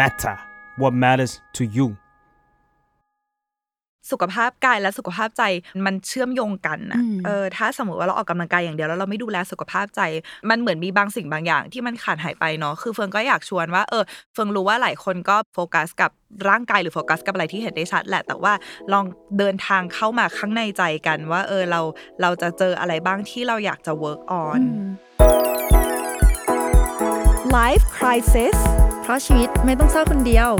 matter what matters to you สุขภาพกายและสุขภาพใจมันเชื่อมโยงกันนะอืมเออถ้าสมมติว่าเราออกกำลังกายอย่างเดียวแล้วเราไม่ดูแลสุขภาพใจ มันเหมือนมีบางสิ่งบางอย่างที่มันขาดหายไปเนาะคือเฟิงก็อยากชวนว่าเออเฟิงรู้ว่าหลายคนก็โฟกัสกับร่างกายหรือโฟกัสกับอะไรที่เห็นได้ชัดแหละ แต่ว่าลองเดินทางเข้ามาข้างในใจกันว่า เออเราเราจะเจออะไรบ้างที่เราอยากจะ work on Life Crisis เพราะชีวิตไม่ต้องเศร้าคนเดียว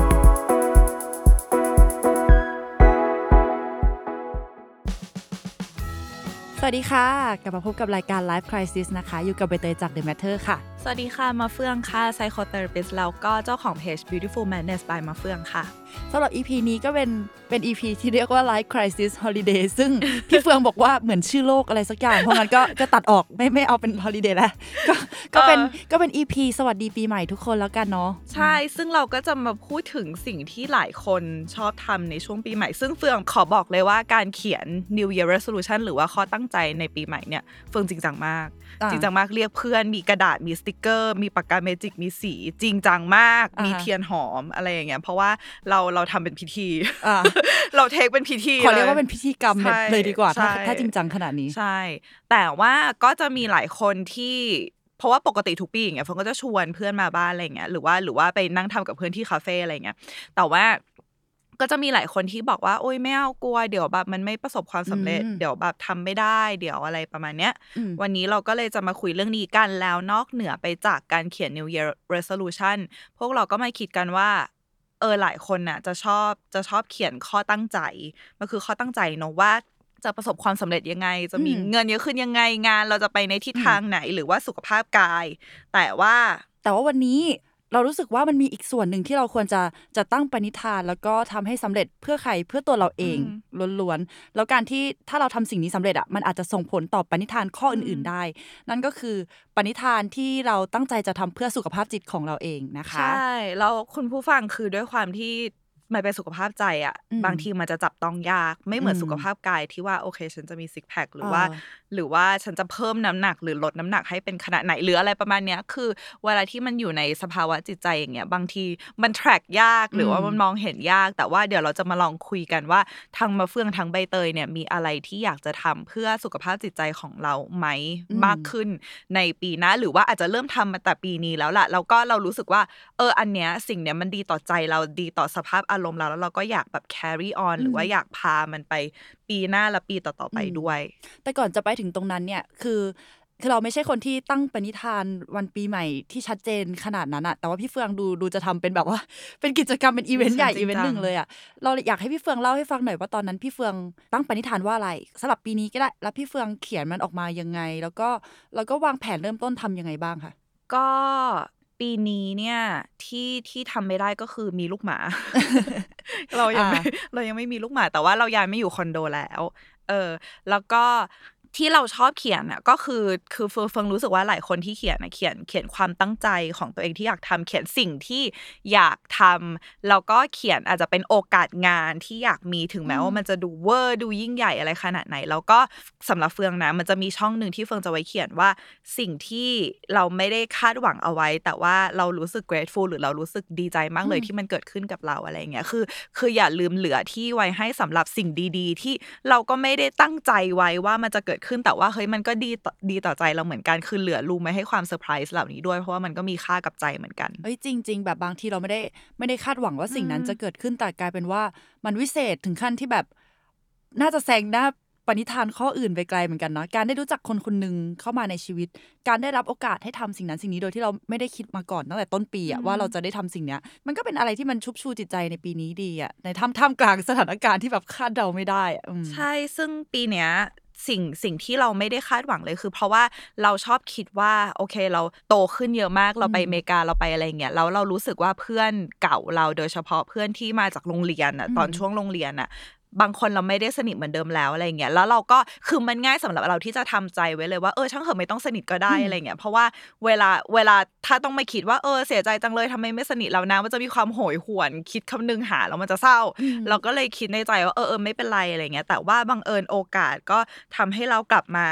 สวัสดีค่ะ กลับมาพบกับรายการ Life Crisis นะคะ อยู่กับใบเตยจาก The Matter ค่ะ สวัสดีค่ะ มาเฟืองค่ะ psychotherapist แล้วก็เจ้าของเพจ beautiful madness by มาเฟืองค่ะ สำหรับ EP นี้ก็เป็นเป็น EP ที่เรียกว่า Life Crisis Holiday ซึ่งพี่เฟืองบอกว่าเหมือนชื่อโลกอะไรสักอย่าง เพราะงั้นก็ก็ตัดออกไม่ไม่เอาเป็น Holiday แล้วก็ก็เป็นเออก็เป็น EP สวัสดีปีใหม่ทุกคนแล้วกันเนาะใช่ ซึ่งเราก็จะมาพูดถึงสิ่งที่หลายคนชอบทำในช่วงปีใหม่ ซึ่งเฟืองขอบอกเลยว่าการเขียน New Year Resolution หรือว่าข้อตั้งใจในปีใหม่เนี่ยเฟืองจริงจังมากอ่าจริงจังมากเรียกเพื่อนมีกระดาษมีสติกเกอร์ มีปากกาเมจิกมีสีจริงจังมากอ่ามีมีเทียนหอมอะไรอย่างเงี้ยเพราะว่าเราเราทำเป็นพิธี อ่า เรา take เป็นพิธีขอเรียกว่าลเป็นพิธีกรรมใช่เลยดีกว่า ถ้าใช่ ถ้าจริงจังขนาดนี้ ใช่ แต่ว่าก็จะมีหลายคนที่ เพราะว่าปกติทุกปีอย่างเงี้ยเฟิร์นก็จะชวนเพื่อนมาบ้านอะไรเงี้ยหรือว่าหรือว่าไปนั่งทำกับเพื่อนที่คาเฟ่อะไรเงี้ยแต่ว่าก็จะมีหลายคนที่บอกว่า โอ๊ยไม่เอากลัวเดี๋ยวแบบมันไม่ประสบความสำเร็จ อืม เดี๋ยวแบบทำไม่ได้เดี๋ยวอะไรประมาณเนี้ย อืม วันนี้เราก็เลยจะมาคุยเรื่องนี้กันแล้วนอกเหนือไปจากการเขียน New Year Resolution พวกเราก็มาคิดกันว่า เออหลายคนน่ะ จะชอบจะชอบเขียนข้อตั้งใจมันคือข้อตั้งใจเนอะว่าจะประสบความสำเร็จยังไง จะมีอืมเงินเยอะขึ้นยังไงงาน เราจะไปในทิศทางไหนหรือว่าสุขภาพกาย แต่ว่าแต่ว่าวันนี้ เรารู้สึกว่ามันมีอีกส่วนหนึ่งที่เราควรจะจะตั้งปณิธาน แล้วก็ทำให้สำเร็จเพื่อใครเพื่อตัวเราเองล้วนๆแล้วการที่ถ้าเราทำสิ่งนี้สำเร็จอะมันอาจจะส่งผลต่อปณิธานข้ออื่น ๆได้ นั่นก็คือปณิธานที่เราตั้งใจจะทำเพื่อสุขภาพจิตของเราเองนะคะใช่แล้วคุณผู้ฟังคือด้วยความที่ มันเป็นสุขภาพใจอะอืมบางทีมันจะจับต้องยาก ไม่เหมือนอืมสุขภาพกายที่ว่าโอเค ฉันจะมีซิกแพคหรือว่าเออหรือว่าฉันจะเพิ่มน้ำหนัก หรือลดน้ำหนักให้เป็นขนาดไหนหรืออะไรประมาณเนี้ย คือ เวลาที่มันอยู่ในสภาวะจิตใจอย่างเงี้ยบางทีมัน track ยากหรือว่าอืมมันมองเห็นยาก แต่ว่าเดี๋ยวเราจะมาลองคุยกันว่าทางมาเฟืองทางใบเตยเนี่ยมีอะไรที่อยากจะทำเพื่อสุขภาพจิตใจของเราไหมอืมมากขึ้นในปีหน้าหรือว่าอาจจะเริ่มทำมาแต่ปีนี้แล้วล่ะแล้วก็เรารู้สึกว่า เอออันเนี้ยสิ่งเนี้ยมันดีต่อใจเราดีต่อสภาพอารมณ์เราแล้วเราก็อยากแบบ carry on หรือว่าอยากพามันไปปีหน้าและปีต่อๆไปด้วย แต่ก่อนจะไปถึงตรงนั้นเนี่ยคือคือเราไม่ใช่คนที่ตั้งปณิธานวันปีใหม่ที่ชัดเจนขนาดนั้นอะแต่ว่าพี่เฟืองดูดูจะทำเป็นแบบว่า เป็นกิจกรรมเป็นอีเวนต์ใหญ่จริงจังอีเวนต์หนึ่งเลยอะเราอยากให้พี่เฟืองเล่าให้ฟังหน่อยว่าตอนนั้นพี่เฟืองตั้งปณิธานว่าอะไรสำหรับปีนี้ก็ได้ แล้วพี่เฟืองเขียนมันออกมายังไง แล้วก็แล้วก็วางแผนเริ่มต้นทำยังไงบ้างคะก็ ปีนี้เนี่ยที่ที่ทำไม่ได้ก็คือมีลูกหมา เรายังไม่อ่าเรายังไม่มีลูกหมา แต่ว่าเราย้ายไม่อยู่คอนโดแล้ว เออ แล้วก็ ที่เราชอบเขียนอะก็คือคือเฟิงเฟิงรู้สึกว่าหลายคนที่เขียนอะเขียนเขียนความตั้งใจของตัวเองที่อยากทำเขียนสิ่งที่อยากทำแล้วก็เขียนอาจจะเป็นโอกาสงานที่อยากมีถึงแม้ว่ามันจะดูเวอร์ดูยิ่งใหญ่อะไรขนาดไหน แล้วก็สำหรับเฟืองนะมันจะมีช่องหนึ่งที่เฟืองจะไว้เขียนว่าสิ่งที่เราไม่ได้คาดหวังเอาไว้ แต่ว่าเรารู้สึก grateful หรือเรารู้สึกดีใจมากเลยอืมที่มันเกิดขึ้นกับเราอะไรอย่างเงี้ยคือ คืออย่าลืมเหลือที่ไว้ให้สำหรับสิ่งดี ๆ ที่เราก็ไม่ได้ตั้งใจไว้ว่ามันจะเกิดขึ้นแต่ว่าเฮ้ยมันก็ดีต่อดีต่อใจเราเหมือนกันคือเหลือรูมไว้ให้ความเซอร์ไพรส์เหล่านี้ด้วย เพราะว่ามันก็มีค่ากับใจเหมือนกันเอ้ยจริง ๆ แบบบางทีเราไม่ได้ไม่ได้คาดหวังว่าสิ่งนั้นอืมจะเกิดขึ้นแต่กลายเป็นว่ามันวิเศษถึงขั้นที่แบบ น่าจะแซงหน้าปณิธานข้ออื่นไปไกลเหมือนกันเนาะการได้รู้จักคนคนหนึ่งเข้ามาในชีวิต การได้รับโอกาสให้ทำสิ่งนั้นสิ่งนี้โดยที่เราไม่ได้คิดมาก่อนตั้งแต่ต้นปีอะอืมว่าเราจะได้ทำสิ่งเนี้ย มันก็เป็นอะไรที่มันชุบชูจิตใจในปีนี้ดีอะในท่ามท่ามกลางสถานการณ์ที่แบบคาดเดาไม่ได้อะอืมใช่ซึ่งปีเนี้ย สิ่งสิ่งที่เราไม่ได้คาดหวังเลยคือ เพราะว่าเราชอบคิดว่าโอเค เราโตขึ้นเยอะมากเราไปอืมอเมริกาเราไปอะไรเงี้ยแล้วเรารู้สึกว่าเพื่อนเก่าเราโดยเฉพาะเพื่อนที่มาจากโรงเรียนอะอืมตอนช่วงโรงเรียนอะ บางคนเราไม่ได้สนิทเหมือนเดิมแล้วอะไรเงี้ยแล้วเราก็คือมันง่ายสำหรับเราที่จะทำใจไว้เลยว่าเออช่างเถอะไม่ต้องสนิทก็ได้อืมอะไรเงี้ยเพราะว่าเวลาเวลาถ้าต้องมาคิดว่าเออเสียใจจังเลยทำไมไม่สนิทเรานะมันจะมีความโหยหวนคิดคำนึงหาแล้วมันจะเศร้าอืมเราก็เลยคิดในใจว่าเออเออไม่เป็นไรอะไรเงี้ยแต่ว่าบังเอิญโอกาสก็ทำให้เรากลับมา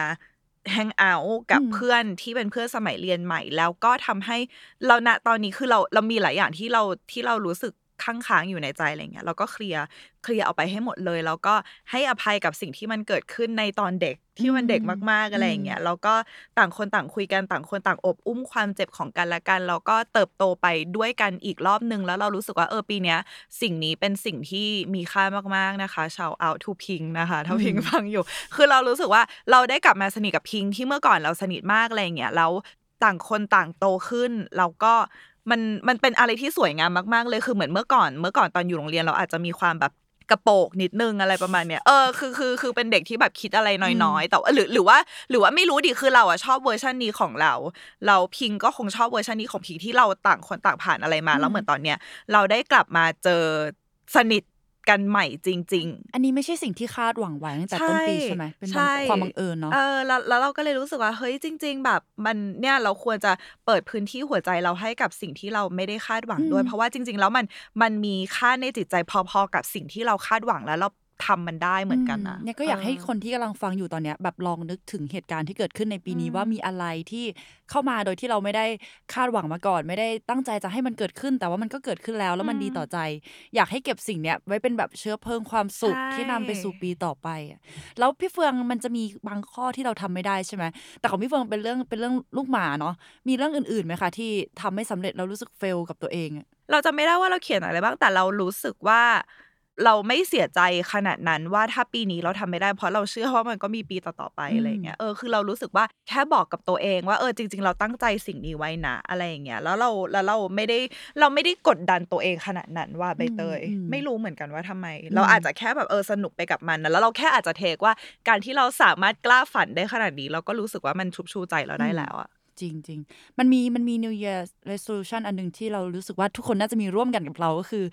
แฮงเอาท์กับอืมเพื่อนที่เป็นเพื่อนสมัยเรียนใหม่ แล้วก็ทำให้เราณตอนนี้คือเราเรามีหลายอย่างที่เราที่เรารู้สึก ค้างค้างๆอยู่ในใจอะไรเงี้ยเราก็เคลียร์เคลียร์เอาไปให้หมดเลย แล้วก็ให้อภัยกับสิ่งที่มันเกิดขึ้นในตอนเด็กที่มันเด็กมากๆอะไรอย่างเงี้ยแล้วก็ต่างคนต่างคุยกันต่างคนต่างอบอุ้มความเจ็บของกันและกันแล้วก็เติบโตไปด้วยกันอีกรอบนึงแล้วเรารู้สึกว่าเออปีเนี้ย สิ่งนี้เป็นสิ่งที่มีค่ามากๆนะคะ ชาว out to pink นะคะถ้าพิงฟังอยู่ คือเรารู้สึกว่าเราได้กลับมาสนิทกับพิงที่เมื่อก่อนเราสนิทมากอะไรอย่างเงี้ยแล้วต่างคนต่างโตขึ้นแล้วก็ มันมันเป็นอะไรที่สวยงามมากๆเลยคือเหมือนเมื่อก่อน เมื่อก่อนตอนอยู่โรงเรียนเราอาจจะมีความแบบกระโปกนิดนึงอะไรประมาณเนี้ยเออคือคือคือเป็นเด็กที่แบบคิดอะไรน้อยๆ แต่ว่าหรือหรือว่า หรือว่าไม่รู้ดิคือเราอะชอบเวอร์ชันนี้ของเรา เราพิงก็คงชอบเวอร์ชันนี้ของพิงที่เราต่างคนต่างผ่านอะไรมา แล้วเหมือนตอนเนี้ยเราได้กลับมาเจอสนิท กันใหม่จริง ๆ อันนี้ไม่ใช่สิ่งที่คาดหวังไว้ตั้งแต่ต้นปีใช่ไหมเป็นใช่ความบังเอิญเนาะเออแล้วแล้วเราก็เลยรู้สึกว่าเฮ้ยจริง ๆ แบบมันเนี่ยเราควรจะเปิดพื้นที่หัวใจเราให้กับสิ่งที่เราไม่ได้คาดหวังด้วยอืมเพราะว่าจริง ๆ แล้วมันมันมีค่าในจิตใจพอๆกับสิ่งที่เราคาดหวังแล้วเรา ทำมันได้เหมือนกันนะเนี่ยก็อยากให้เคนที่กำลังฟังอยู่ตอนเนี้ยแบบลองนึกถึงเหตุการณ์ที่เกิดขึ้นในปีนี้อืมว่ามีอะไรที่เข้ามาโดยที่เราไม่ได้คาดหวังมาก่อน ไม่ได้ตั้งใจจะให้มันเกิดขึ้น แต่ว่ามันก็เกิดขึ้นแล้วแล้วมันดีต่อใจ อยากให้เก็บสิ่งเนี้ยไว้เป็นแบบเชื้อเพลิงความสุขใช่ที่นำไปสู่ปีต่อไปอะแล้วพี่เฟืองมันจะมีบางข้อที่เราทำไม่ได้ใช่ไหมแต่ของพี่เฟืองเป็นเรื่องเป็นเรื่องลูกหมาเนาะมีเรื่องอื่นๆไหมคะที่ทำไม่สำเร็จเรารู้สึกเฟลกับตัวเองอะเราจะไม่ได้ว่าเราเขียนอะไรบ้างแต่เรารู้สึกว่า เราไม่เสียใจขนาดนั้นว่าถ้าปีนี้เราทำไม่ได้เพราะเราเชื่อว่ามันก็มีปีต่อๆไปอืมอะไรเงี้ยเออคือเรารู้สึกว่าแค่บอกกับตัวเองว่าเออจริง ๆ เราตั้งใจสิ่งนี้ไว้นะอะไรอย่างเงี้ยแล้วเราแล้วเราไม่ได้เราไม่ได้กดดันตัวเองขนาดนั้นว่าใบเตยอืมไม่รู้เหมือนกันว่าทำไม เราอาจจะแค่แบบเออสนุกไปกับมันนะแล้วเราแค่อาจจะเทคว่าการที่เราสามารถกล้าฝันได้ขนาดนี้ เราก็รู้สึกว่ามันชุบชูใจเราได้แล้วอะจริงจริงๆมันมีมันมี New Year resolution อันหนึ่งที่เรารู้สึกว่าทุกคนน่าจะมีร่วมกันกับเราก็คือ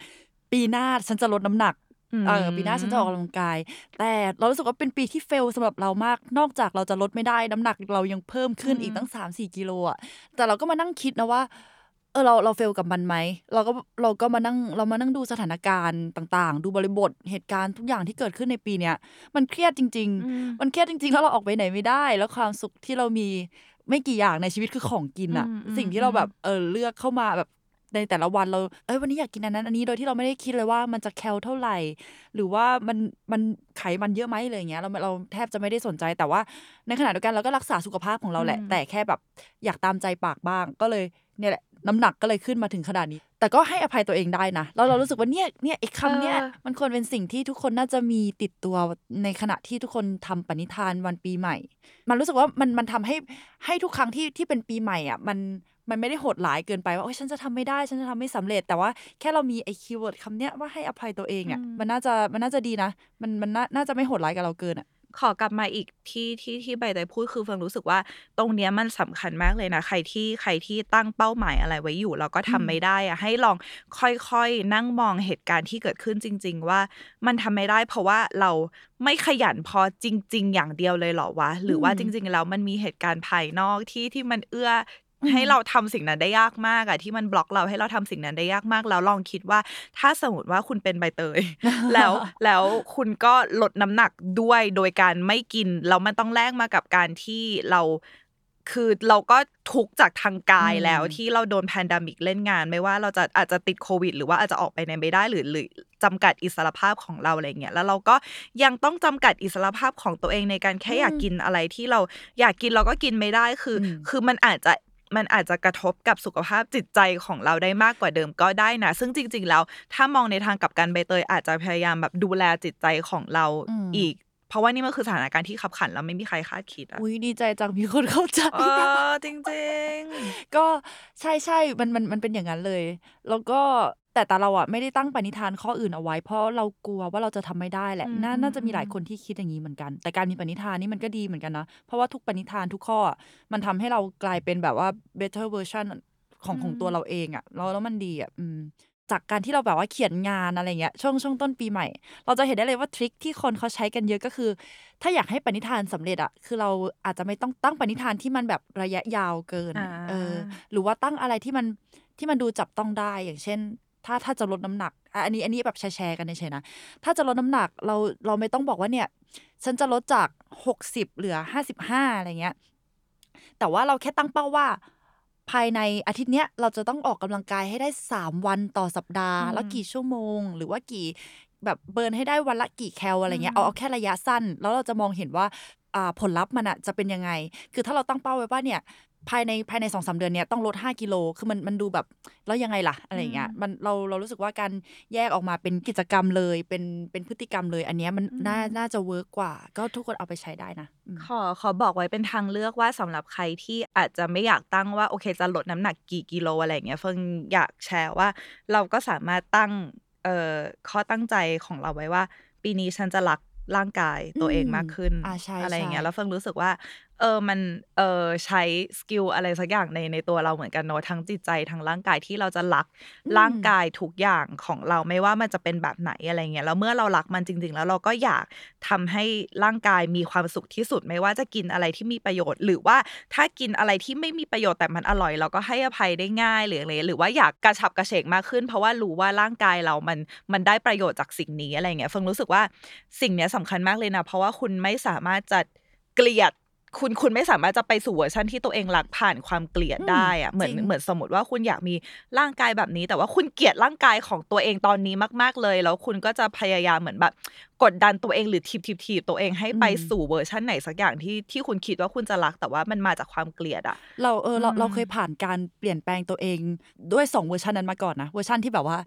ปีหน้าฉันจะลดน้ำหนักอืมเออปีหน้าฉันจะออกกำลังกาย แต่เรารู้สึกว่าเป็นปีที่เฟลสำหรับเรามาก นอกจากเราจะลดไม่ได้น้ำหนักเรายังเพิ่มขึ้นอืมอีกตั้ง3 4กิโลอะแต่เราก็มานั่งคิดนะว่าเออเราเราเฟลกับมันไหมเราก็เราก็มานั่งเรามานั่งดูสถานการณ์ต่างๆ ดูบริบทเหตุการณ์ทุกอย่างที่เกิดขึ้นในปีเนี้ยมันเครียดจริงๆอืมมันเครียดจริงๆแล้วเราออกไปไหนไม่ได้ แล้วความสุขที่เรามีไม่กี่อย่างในชีวิตคือของกินอะอืมอืมสิ่งที่เราแบบเออเลือกเข้ามาแบบ ในแต่ละวันเรา เอ้ยวันนี้อยากกินอันนั้น อันนี้โดยที่เราไม่ได้คิดเลยว่ามันจะแคลเท่าไหร่ หรือว่ามันมันไขมันเยอะไหมอะไรอย่างเงี้ยเราเราแทบจะไม่ได้สนใจแต่ว่าในขณะเดียวกันเราก็รักษาสุขภาพของเราแหละอืมแต่แค่แบบอยากตามใจปากบ้างก็เลยเนี่ยแหละน้ำหนักก็เลยขึ้นมาถึงขนาดนี้ แต่ก็ให้อภัยตัวเองได้นะแล้วเรารู้สึกว่าเนี่ยเนี่ยไอ้คำเนี่ยเออมันควรเป็นสิ่งที่ทุกคนน่าจะมีติดตัวในขณะที่ทุกคนทำปณิธานวันปีใหม่ มันรู้สึกว่ามันมันทำให้ให้ทุกครั้งที่ที่เป็นปีใหม่อะมัน มันไม่ได้โหดร้ายเกินไปว่าโอ้ยฉันจะทำไม่ได้ฉันจะทำไม่สำเร็จ แต่ว่าแค่เรามีไอ้คีย์เวิร์ดคำเนี้ยว่าให้อภัยตัวเองอะอืมมันน่าจะมันน่าจะดีนะ มันมันน่าน่าจะไม่โหดร้ายกับเราเกินอะขอกลับมาอีกที่ที่ที่ใบเตยพูดคือเฟิงรู้สึกว่าตรงเนี้ยมันสำคัญมากเลยนะ ใครที่ใครที่ตั้งเป้าหมายอะไรไว้อยู่แล้วก็ทำอืมไม่ได้อะให้ลองค่อยๆ นั่งมองเหตุการณ์ที่เกิดขึ้นจริง ๆ ว่ามันทำไม่ได้ เพราะว่าเราไม่ขยันพอจริง ๆ อย่างเดียวเลยเหรอวะหรือว่าจริง ๆ แล้วมันมีเหตุการณ์ภายนอกที่ที่มันเอื้ออ ให้เราทำสิ่งนั้นได้ยากมากอะที่มันบล็อกเราให้เราทำสิ่งนั้นได้ยากมากแล้วลองคิดว่า ถ้าสมมติว่าคุณเป็นใบเตย แล้วแล้วคุณก็ลดน้ำหนักด้วยโดยการไม่กินแล้วมันต้องแลกมากับการที่เราคือเราก็ทุกข์จากทางกายอืมแล้วที่เราโดนแพนดมิกเล่นงาน ไม่ว่าเราจะอาจจะติดโควิด หรือว่าอาจจะออกไปไหนไม่ได้หรือหรือจำกัดอิสรภาพของเราอะไรเงี้ยแล้วเราก็ยังต้องจำกัดอิสรภาพของตัวเองในการแค่อยากกินอะไรที่เราอยากกินเราก็กินไม่ได้คืออมคือมันอาจจะ มันอาจจะกระทบกับสุขภาพจิตใจของเราได้มากกว่าเดิมก็ได้นะ ซึ่งจริง ๆ แล้ว ถ้ามองในทางกลับกันใบเตยอาจจะพยายามแบบดูแลจิตใจของเราอืมอีกเพราะว่านี่มันคือสถานการณ์ที่ขับขันแล้วไม่มีใครคาดคิดอะอุ้ยดีใจจังมีคนเข้าใจเออจริงก็ใช่ใช่มันมันมันเป็นอย่างนั้นเลย แล้วก็ แต่แต่เราอะไม่ได้ตั้งปณิธานข้ออื่นเอาไว้ เพราะเรากลัวว่าเราจะทำไม่ได้แหละ อืมน่าอืมน่าจะมีหลายอืมคนที่คิดอย่างนี้เหมือนกัน แต่การมีปณิธานนี่มันก็ดีเหมือนกันนะ เพราะว่าทุกปณิธานทุกข้ออะมันทำให้เรากลายเป็นแบบว่า better version ของของตัวเราเองอะแล้วแล้วมันดีอะอืม จากการที่เราแบบว่าเขียนงานอะไรเงี้ยช่วงช่วงต้นปีใหม่ เราจะเห็นได้เลยว่าทริคที่คนเขาใช้กันเยอะก็คือ ถ้าอยากให้ปณิธานสำเร็จอะคือเราอาจจะไม่ต้องตั้งปณิธานที่มันแบบระยะยาวเกินอ่า เออ หรือว่าตั้งอะไรที่มันที่มันดูจับต้องได้อย่างเช่น ถ้าถ้าจะลดน้ำหนักอะอันนี้อันนี้แบบแชร์ๆกันเฉยๆนะ ถ้าจะลดน้ำหนักเราเราไม่ต้องบอกว่าเนี่ย ฉันจะลดจาก60เหลือ55อะไรเงี้ย แต่ว่าเราแค่ตั้งเป้าว่า ภายในอาทิตย์เนี้ยเราจะต้องออกกำลังกายให้ได้3วันต่อสัปดาห์อืมแล้วกี่ชั่วโมง หรือว่ากี่แบบเบิร์นให้ได้วันละกี่แคลอะไรเงี้ยอืมเอาเอาแค่ระยะสั้น แล้วเราจะมองเห็นว่าอ่าผลลัพธ์มันอะจะเป็นยังไง คือถ้าเราตั้งเป้าไว้ว่าเนี่ย ภายในภายในสองสามเดือนเนี้ยต้องลด 5 กิโล คือมันมันดูแบบแล้วยังไงล่ะอะไรอย่างเงี้ยอืมมันเราเรารู้สึกว่าการแยกออกมาเป็นกิจกรรมเลยเป็นเป็นพฤติกรรมเลย อันเนี้ยมันอืมน่าน่าจะ work กว่า ก็ทุกคนเอาไปใช้ได้นะอืมขอขอบอกไว้เป็นทางเลือกว่าสำหรับใครที่อาจจะไม่อยากตั้งว่าโอเคจะลดน้ำหนักกี่กิโลอะไรอย่างเงี้ยเฟิงอยากแชร์ว่า เราก็สามารถตั้งเอ่อข้อตั้งใจของเราไว้ว่า ปีนี้ฉันจะรักร่างกายตัวเองมากขึ้นอืมอ่าใช่อะไรอย่างเงี้ยใช่แล้วเฟิงรู้สึกว่า เออมันเออใช้ skill อะไรสักอย่างในในตัวเราเหมือนกันเนอะทั้งจิตใจทั้งร่างกายที่เราจะรักร่างกายทุกอย่างของเราไม่ว่ามันจะเป็นแบบไหนอะไรเงี้ยแล้วเมื่อเรารักมันจริง ๆ แล้วเราก็อยากทำให้ร่างกายมีความสุขที่สุด ไม่ว่าจะกินอะไรที่มีประโยชน์ หรือว่าถ้ากินอะไรที่ไม่มีประโยชน์แต่มันอร่อย เราก็ให้อภัยได้ง่ายหรืออะไรหรือว่าอยากกระฉับกระเฉงมากขึ้น เพราะว่ารู้ว่าร่างกายเรามันมันได้ประโยชน์จากสิ่งนี้อะไรเงี้ยเฟิงรู้สึกว่าสิ่งเนี้ยสำคัญมากเลยนะเพราะว่าคุณไม่สามารถจะเกลียด คุณคุณไม่สามารถจะไปสู่เวอร์ชันที่ตัวเองรักผ่านความเกลียดอืมได้อะเหมือนจริงเหมือนสมมติว่าคุณอยากมีร่างกายแบบนี้ แต่ว่าคุณเกลียดร่างกายของตัวเองตอนนี้มาก ๆเลย แล้วคุณก็จะพยายามเหมือนแบบ กดดันตัวเองหรือทีบทีบทีบตัวเองให้ไปสู่เวอร์ชันไหนสักอย่างที่ที่คุณคิดว่าคุณจะรักแต่ว่ามันมาจากความเกลียดอะเราเออเราอืมเราเคยผ่านการเปลี่ยนแปลงตัวเองด้วยสองเวอร์ชันนั้นมาก่อนนะเวอร์ชันที่แบบว่า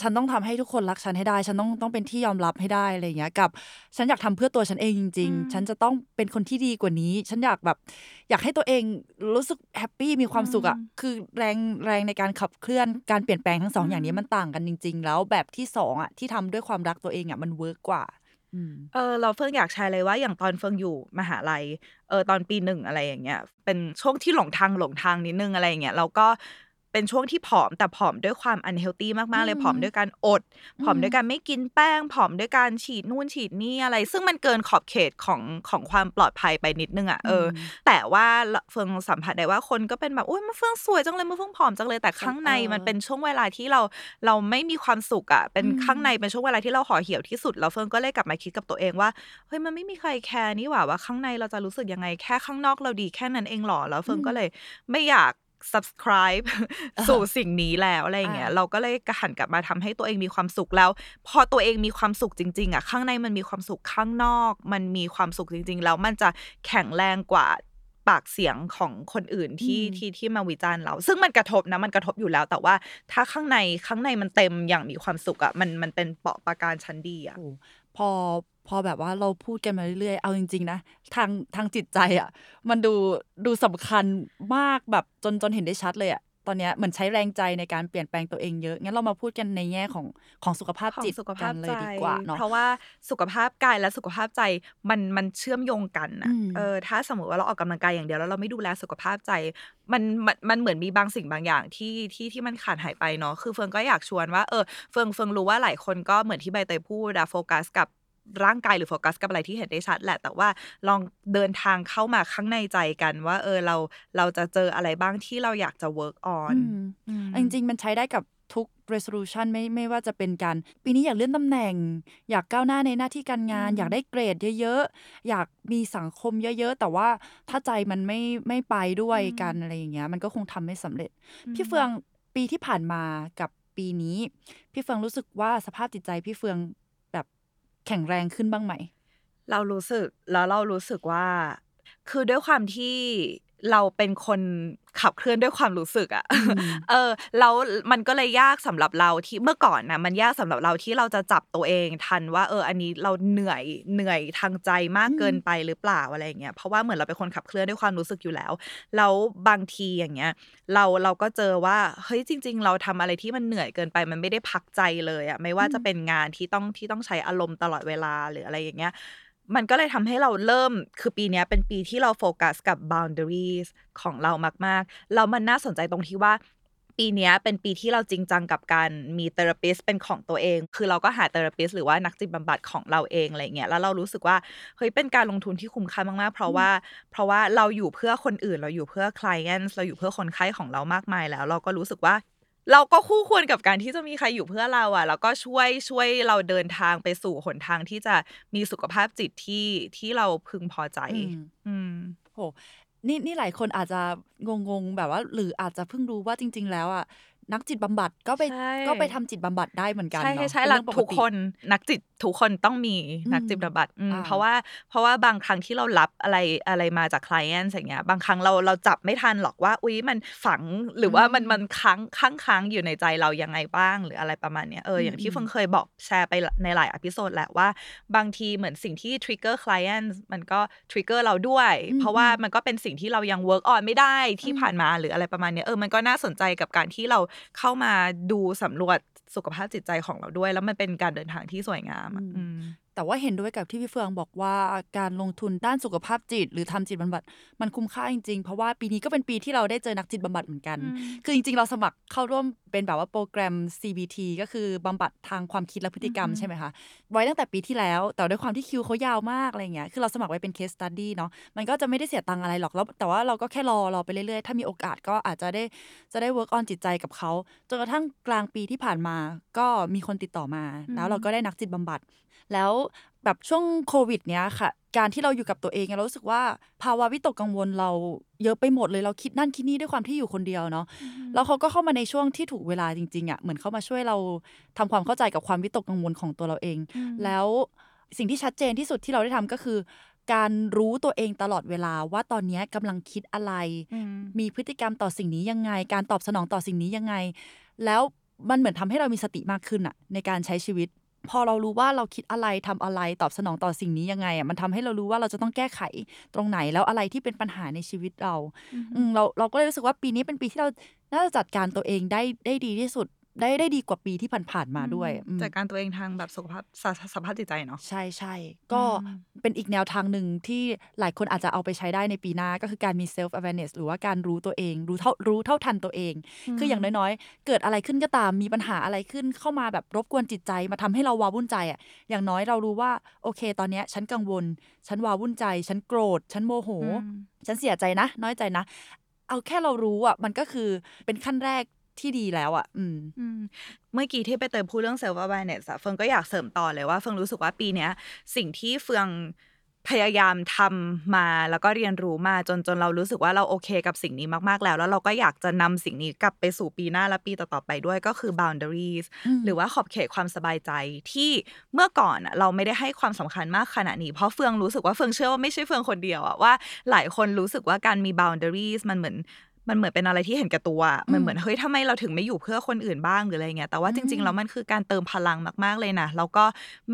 ฉันต้องทำให้ทุกคนรักฉันให้ได้ ฉันต้องต้องเป็นที่ยอมรับให้ได้อะไรอย่างเงี้ยกับ ฉันอยากทำเพื่อตัวฉันเองจริง ๆ ฉันจะต้องเป็นคนที่ดีกว่านี้ ฉันอยากแบบ อยากให้ตัวเองรู้สึก happy มีความสุขอะคือแรงแรงในการขับเคลื่อนการเปลี่ยนแปลงทั้งสองอย่างนี้มันต่างกันจริง ๆ แล้วแบบที่สองอะที่ทำด้วยความรักตัวเองอะมัน work กว่าอืม เออเราเฟิงอยากแชร์เลยว่าอย่างตอนเฟิงอยู่มหาลัยเออตอนปีหนึ่งอะไรอย่างเงี้ยเป็นช่วงที่หลงทางหลงทางนิดนึงอะไรอย่างเงี้ยแล้วก็ เป็นช่วงที่ผอมแต่ผอมด้วยความ unhealthy มากๆ เลยอืมผอมด้วยการอด ผอมอืมด้วยการไม่กินแป้ง ผอมด้วยการฉีดนู่นฉีดนี่อะไร ซึ่งมันเกินขอบเขตของของความปลอดภัยไปนิดนึงอะเอออแต่ว่าเฟิงสัมผัสได้ว่าคนก็เป็นแบบโอ้ยมันเฟืองสวยจังเลยมันเฟืองผอมจังเลยแต่ข้างในเออมันเป็นช่วงเวลาที่เราเราไม่มีความสุขอะเป็นอืมข้างในเป็นช่วงเวลาที่เราห่อเหี่ยวที่สุดแล้วเฟิงก็เลยกลับมาคิดกับตัวเองว่าเฮ้ยมันไม่มีใครแคร์นี่หว่าว่าข้างในเราจะรู้สึกยังไงแค่ข้างนอกเราดีแค่นั้นเองหรอแล้วเฟิงก็เลยไม่อยาก subscribe สู่สิ่งนี้แล้วอะไรอย่างเงี้ยอ่าเราก็เลยหันกลับมาทำให้ตัวเองมีความสุขแล้ว พอตัวเองมีความสุขจริง ๆอะข้างในมันมีความสุขข้างนอก มันมีความสุขจริง ๆ แล้วมันจะแข็งแรงกว่าปากเสียงของคนอื่นที่อืมที่ที่มาวิจารณ์เรา ซึ่งมันกระทบนะมันกระทบอยู่แล้ว แต่ว่าถ้าข้างในข้างในมันเต็มอย่างมีความสุขอะมันมันเป็นเปราะประการชั้นดีอะโอ้ พอพอแบบว่าเราพูดกันมาเรื่อยๆ เอาจริง ๆ นะ ทางทางจิตใจอะ มันดูดูสำคัญมากแบบจนจนเห็นได้ชัดเลยอะ ตอนเนี้ยเหมือนใช้แรงใจในการเปลี่ยนแปลงตัวเองเยอะ งั้นเรามาพูดกันในแง่ของของสุขภาพของจิตสุขกัภาพนเลใจยดีกว่าเนาะ เพราะว่าสุขภาพกายและสุขภาพใจมันมันเชื่อมโยงกันนะอืมเออถ้าสมมติว่าเราออกกำลังกายอย่างเดียวแล้วเราไม่ดูแลสุขภาพใจ มันมันมันเหมือนมีบางสิ่งบางอย่างที่ที่ที่มันขาดหายไปเนาะ คือเฟิงก็อยากชวนว่าเออเฟิงเฟิงรู้ว่าหลายคนก็เหมือนที่ใบเตยพูดอะโฟกัสกับ ร่างกายหรือโฟกัสกับอะไรที่เห็นได้ชัดแหละ แต่ว่าลองเดินทางเข้ามาข้างในใจกันว่า เออเราเราจะเจออะไรบ้างที่เราอยากจะ work on อืมอืมจริง ๆ มันใช้ได้กับทุก resolution ไม่ไม่ว่าจะเป็นการ ปีนี้อยากเลื่อนตำแหน่ง อยากก้าวหน้าในหน้าที่การงานอืมอยากได้เกรดเยอะๆ อยากมีสังคมเยอะๆ แต่ว่าถ้าใจมันไม่ไม่ไปด้วยกันอะไรอย่างเงี้ยมันก็คงทำไม่สำเร็จ พี่เฟืองปีที่ผ่านมากับปีนี้ พี่เฟืองรู้สึกว่าสภาพจิตใจพี่เฟือง แข็งแรงขึ้นบ้างไหม เรารู้สึกแล้วเรารู้สึกว่า คือด้วยความที่ เราเป็นคนขับเคลื่อนด้วยความรู้สึกอะอืมเออแล้วมันก็เลยยากสำหรับเราที่เมื่อก่อนนะมันยากสำหรับเราที่เราจะจับตัวเองทันว่า เออ อันนี้เราเหนื่อยเหนื่อยทางใจมากเกินไปหรือเปล่าอะไรอย่างเงี้ยเพราะว่าเหมือนเราเป็นคนขับเคลื่อนด้วยความรู้สึกอยู่แล้วแล้วบางทีอย่างเงี้ย เราเราก็เจอว่าเฮ้ยจริง ๆ เราทำอะไรที่มันเหนื่อยเกินไป มันไม่ได้พักใจเลยอะไม่ว่าจะเป็นงานที่ต้องที่ต้องใช้อารมณ์ตลอดเวลาหรืออะไรอย่างเงี้ย มันก็เลยทำให้เราเริ่มคือปีนี้เป็นปีที่เราโฟกัสกับ boundaries ของเรามากๆ แล้วมันน่าสนใจตรงที่ว่าปีนี้เป็นปีที่เราจริงจังกับการมี therapist เป็นของตัวเอง คือเราก็หา therapist หรือว่านักจิตบำบัดของเราเองอะไรเงี้ย แล้วเรารู้สึกว่าเฮ้ยเป็นการลงทุนที่คุ้มค่ามากๆ เพราะว่า เพราะว่าเราอยู่เพื่อคนอื่น เราอยู่เพื่อ clients เราอยู่เพื่อคนไข้ของเรามากมายแล้ว เราก็รู้สึกว่า เราก็คู่ควรกับการที่จะมีใครอยู่เพื่อเราอะ แล้วก็ช่วยช่วยเราเดินทางไปสู่หนทางที่จะมีสุขภาพจิตที่ที่เราพึงพอใจ อืมอืมโหนี่นี่หลายคนอาจจะงงๆ แบบว่า หรืออาจจะเพิ่งรู้ว่าจริง ๆ แล้วอะ นักจิตบำบัดก็ไปใช่ก็ไปทำจิตบำบัดได้เหมือนกันใช่เนาะใช่เป็นแล้เรื่วองปทุกติคนนักจิตทุกคนต้องมีนักจิตบำบัดอืมอ่าเพราะว่าเพราะว่าบางครั้งที่เรารับอะไรอะไรมาจาก c l i e n t อย่างเงี้ยบางครั้งเราเราจับไม่ทันหรอกว่าอุ๊ยมันฝังหรือว่ามันมันค้างค้างค้างอยู่ในใจเรายังไงบ้างหรืออะไรประมาณเนี้ยเอออย่างที่เฟิงเคยบอกแชร์ไปในหลายอพิโซดแหละว่า บางทีเหมือนสิ่งที่ trigger client มันก็ trigger เราด้วย เพราะว่ามันก็เป็นสิ่งที่เรายัง work on ไม่ได้ที่ผ่านมาหรืออะไรประมาณเนี้ยเออมันก็น่าสนใจกับการที่เราเข้ามาดูสำรวจสุขภาพจิตใจของเราด้วย แล้วมันเป็นการเดินทางที่สวยงามอะอืม แต่ว่าเห็นด้วยกับที่พี่เฟืองบอกว่าการลงทุนด้านสุขภาพจิต หรือทำจิตบำบัดมันคุ้มค่าจริงๆ เพราะว่าปีนี้ก็เป็นปีที่เราได้เจอนักจิตบำบัดเหมือนกันอืมคือจริง ๆ เราสมัครเข้าร่วมเป็นแบบว่าโปรแกรม CBT ก็คือบำบัดทางความคิดและพฤติกรรมใช่ไหมคะ ไว้ตั้งแต่ปีที่แล้ว แต่ด้วยความที่คิวเขายาวมากอะไรเงี้ย คือเราสมัครไว้เป็น case study เนาะ มันก็จะไม่ได้เสียตังค์อะไรหรอก แล้วแต่ว่าเราก็แค่รอรอไปเรื่อยๆ ถ้ามีโอกาสก็อาจจะได้จะได้ work on จิตใจกับเขาจนกระทั่งกลางปีที่ผ่านมา ก็มีคนติดต่อมา แล้วเราก็ได้นักจิตบำบัด แล้วแบบช่วงโควิดเนี้ยค่ะ การที่เราอยู่กับตัวเองเรารู้สึกว่าภาวะวิตกกังวลเราเยอะไปหมดเลยเราคิดนั่นคิดนี่ด้วยความที่อยู่คนเดียวเนาะแล้วเขาก็เข้ามาในช่วงที่ถูกเวลาจริงๆอะเหมือนเขามาช่วยเราทำความเข้าใจกับความวิตกกังวลของตัวเราเอง แล้วสิ่งที่ชัดเจนที่สุดที่เราได้ทำก็คือ การรู้ตัวเองตลอดเวลาว่าตอนเนี้ยกำลังคิดอะไรอืมมีพฤติกรรมต่อสิ่งนี้ยังไง การตอบสนองต่อสิ่งนี้ยังไง แล้วมันเหมือนทำให้เรามีสติมากขึ้นอะในการใช้ชีวิต พอเรารู้ว่าเราคิดอะไรทำอะไรตอบสนองต่อสิ่งนี้ยังไงอะมันทำให้เรารู้ว่าเราจะต้องแก้ไขตรงไหนแล้วอะไรที่เป็นปัญหาในชีวิตเรา อืมเราเราก็เลยรู้สึกว่าปีนี้เป็นปีที่เราน่าจะจัดการตัวเองได้ได้ดีที่สุด ได้ได้ดีกว่าปีที่ผ่านๆมาด้วยอืมจากการตัวเองทางแบบสุขภาพสสภาพจิตใจเนาะใช่ใช่ก็อืมเป็นอีกแนวทางหนึ่งที่หลายคนอาจจะเอาไปใช้ได้ในปีหน้าก็คือการมี self awareness หรือว่าการรู้ตัวเอง รู้เท่ารู้เท่าทันตัวเอง คืออย่างน้อยๆ เกิดอะไรขึ้นก็ตามมีปัญหาอะไรขึ้นเข้ามาแบบรบกวนจิตใจมาทำให้เราวาวุ่นใจอะอย่างน้อยเรารู้ว่าโอเค ตอนเนี้ยฉันกังวล ฉันวาวุ่นใจ ฉันโกรธ ฉันโมโหอืมฉันเสียใจนะ น้อยใจนะ เอาแค่เรารู้อะมันก็คือเป็นขั้นแรก ที่ดีแล้วอะอืมอืมเมื่อกี้ที่ไปเติมพูดเรื่อง self awareness อะเฟิงก็อยากเสริมต่อเลยว่าเฟิงรู้สึกว่าปีเนี้ย สิ่งที่เฟืองพยายามทำมาแล้วก็เรียนรู้มาจนจนเรารู้สึกว่าเราโอเคกับสิ่งนี้มาก ๆ แล้ว แล้วเราก็อยากจะนำสิ่งนี้กลับไปสู่ปีหน้าและปีต่อ ๆ ไปด้วยก็คือ boundaries อืมหรือว่าขอบเขตความสบายใจที่เมื่อก่อนอะเราไม่ได้ให้ความสำคัญมากขนาดนี้ เพราะเฟืองรู้สึกว่าเฟืองเชื่อว่าไม่ใช่เฟืองคนเดียวอะว่าหลายคนรู้สึกว่าการมี boundaries มันเหมือน มันเหมือนเป็นอะไรที่เห็นแก่ตัวอะมันเหมือนเฮ้ยทำไมเราถึงไม่อยู่เพื่อคนอื่นบ้างหรืออะไรเงี้ยแต่ว่าจริงๆแล้วมันคือการเติมพลังมาก ๆเลยนะแล้วก็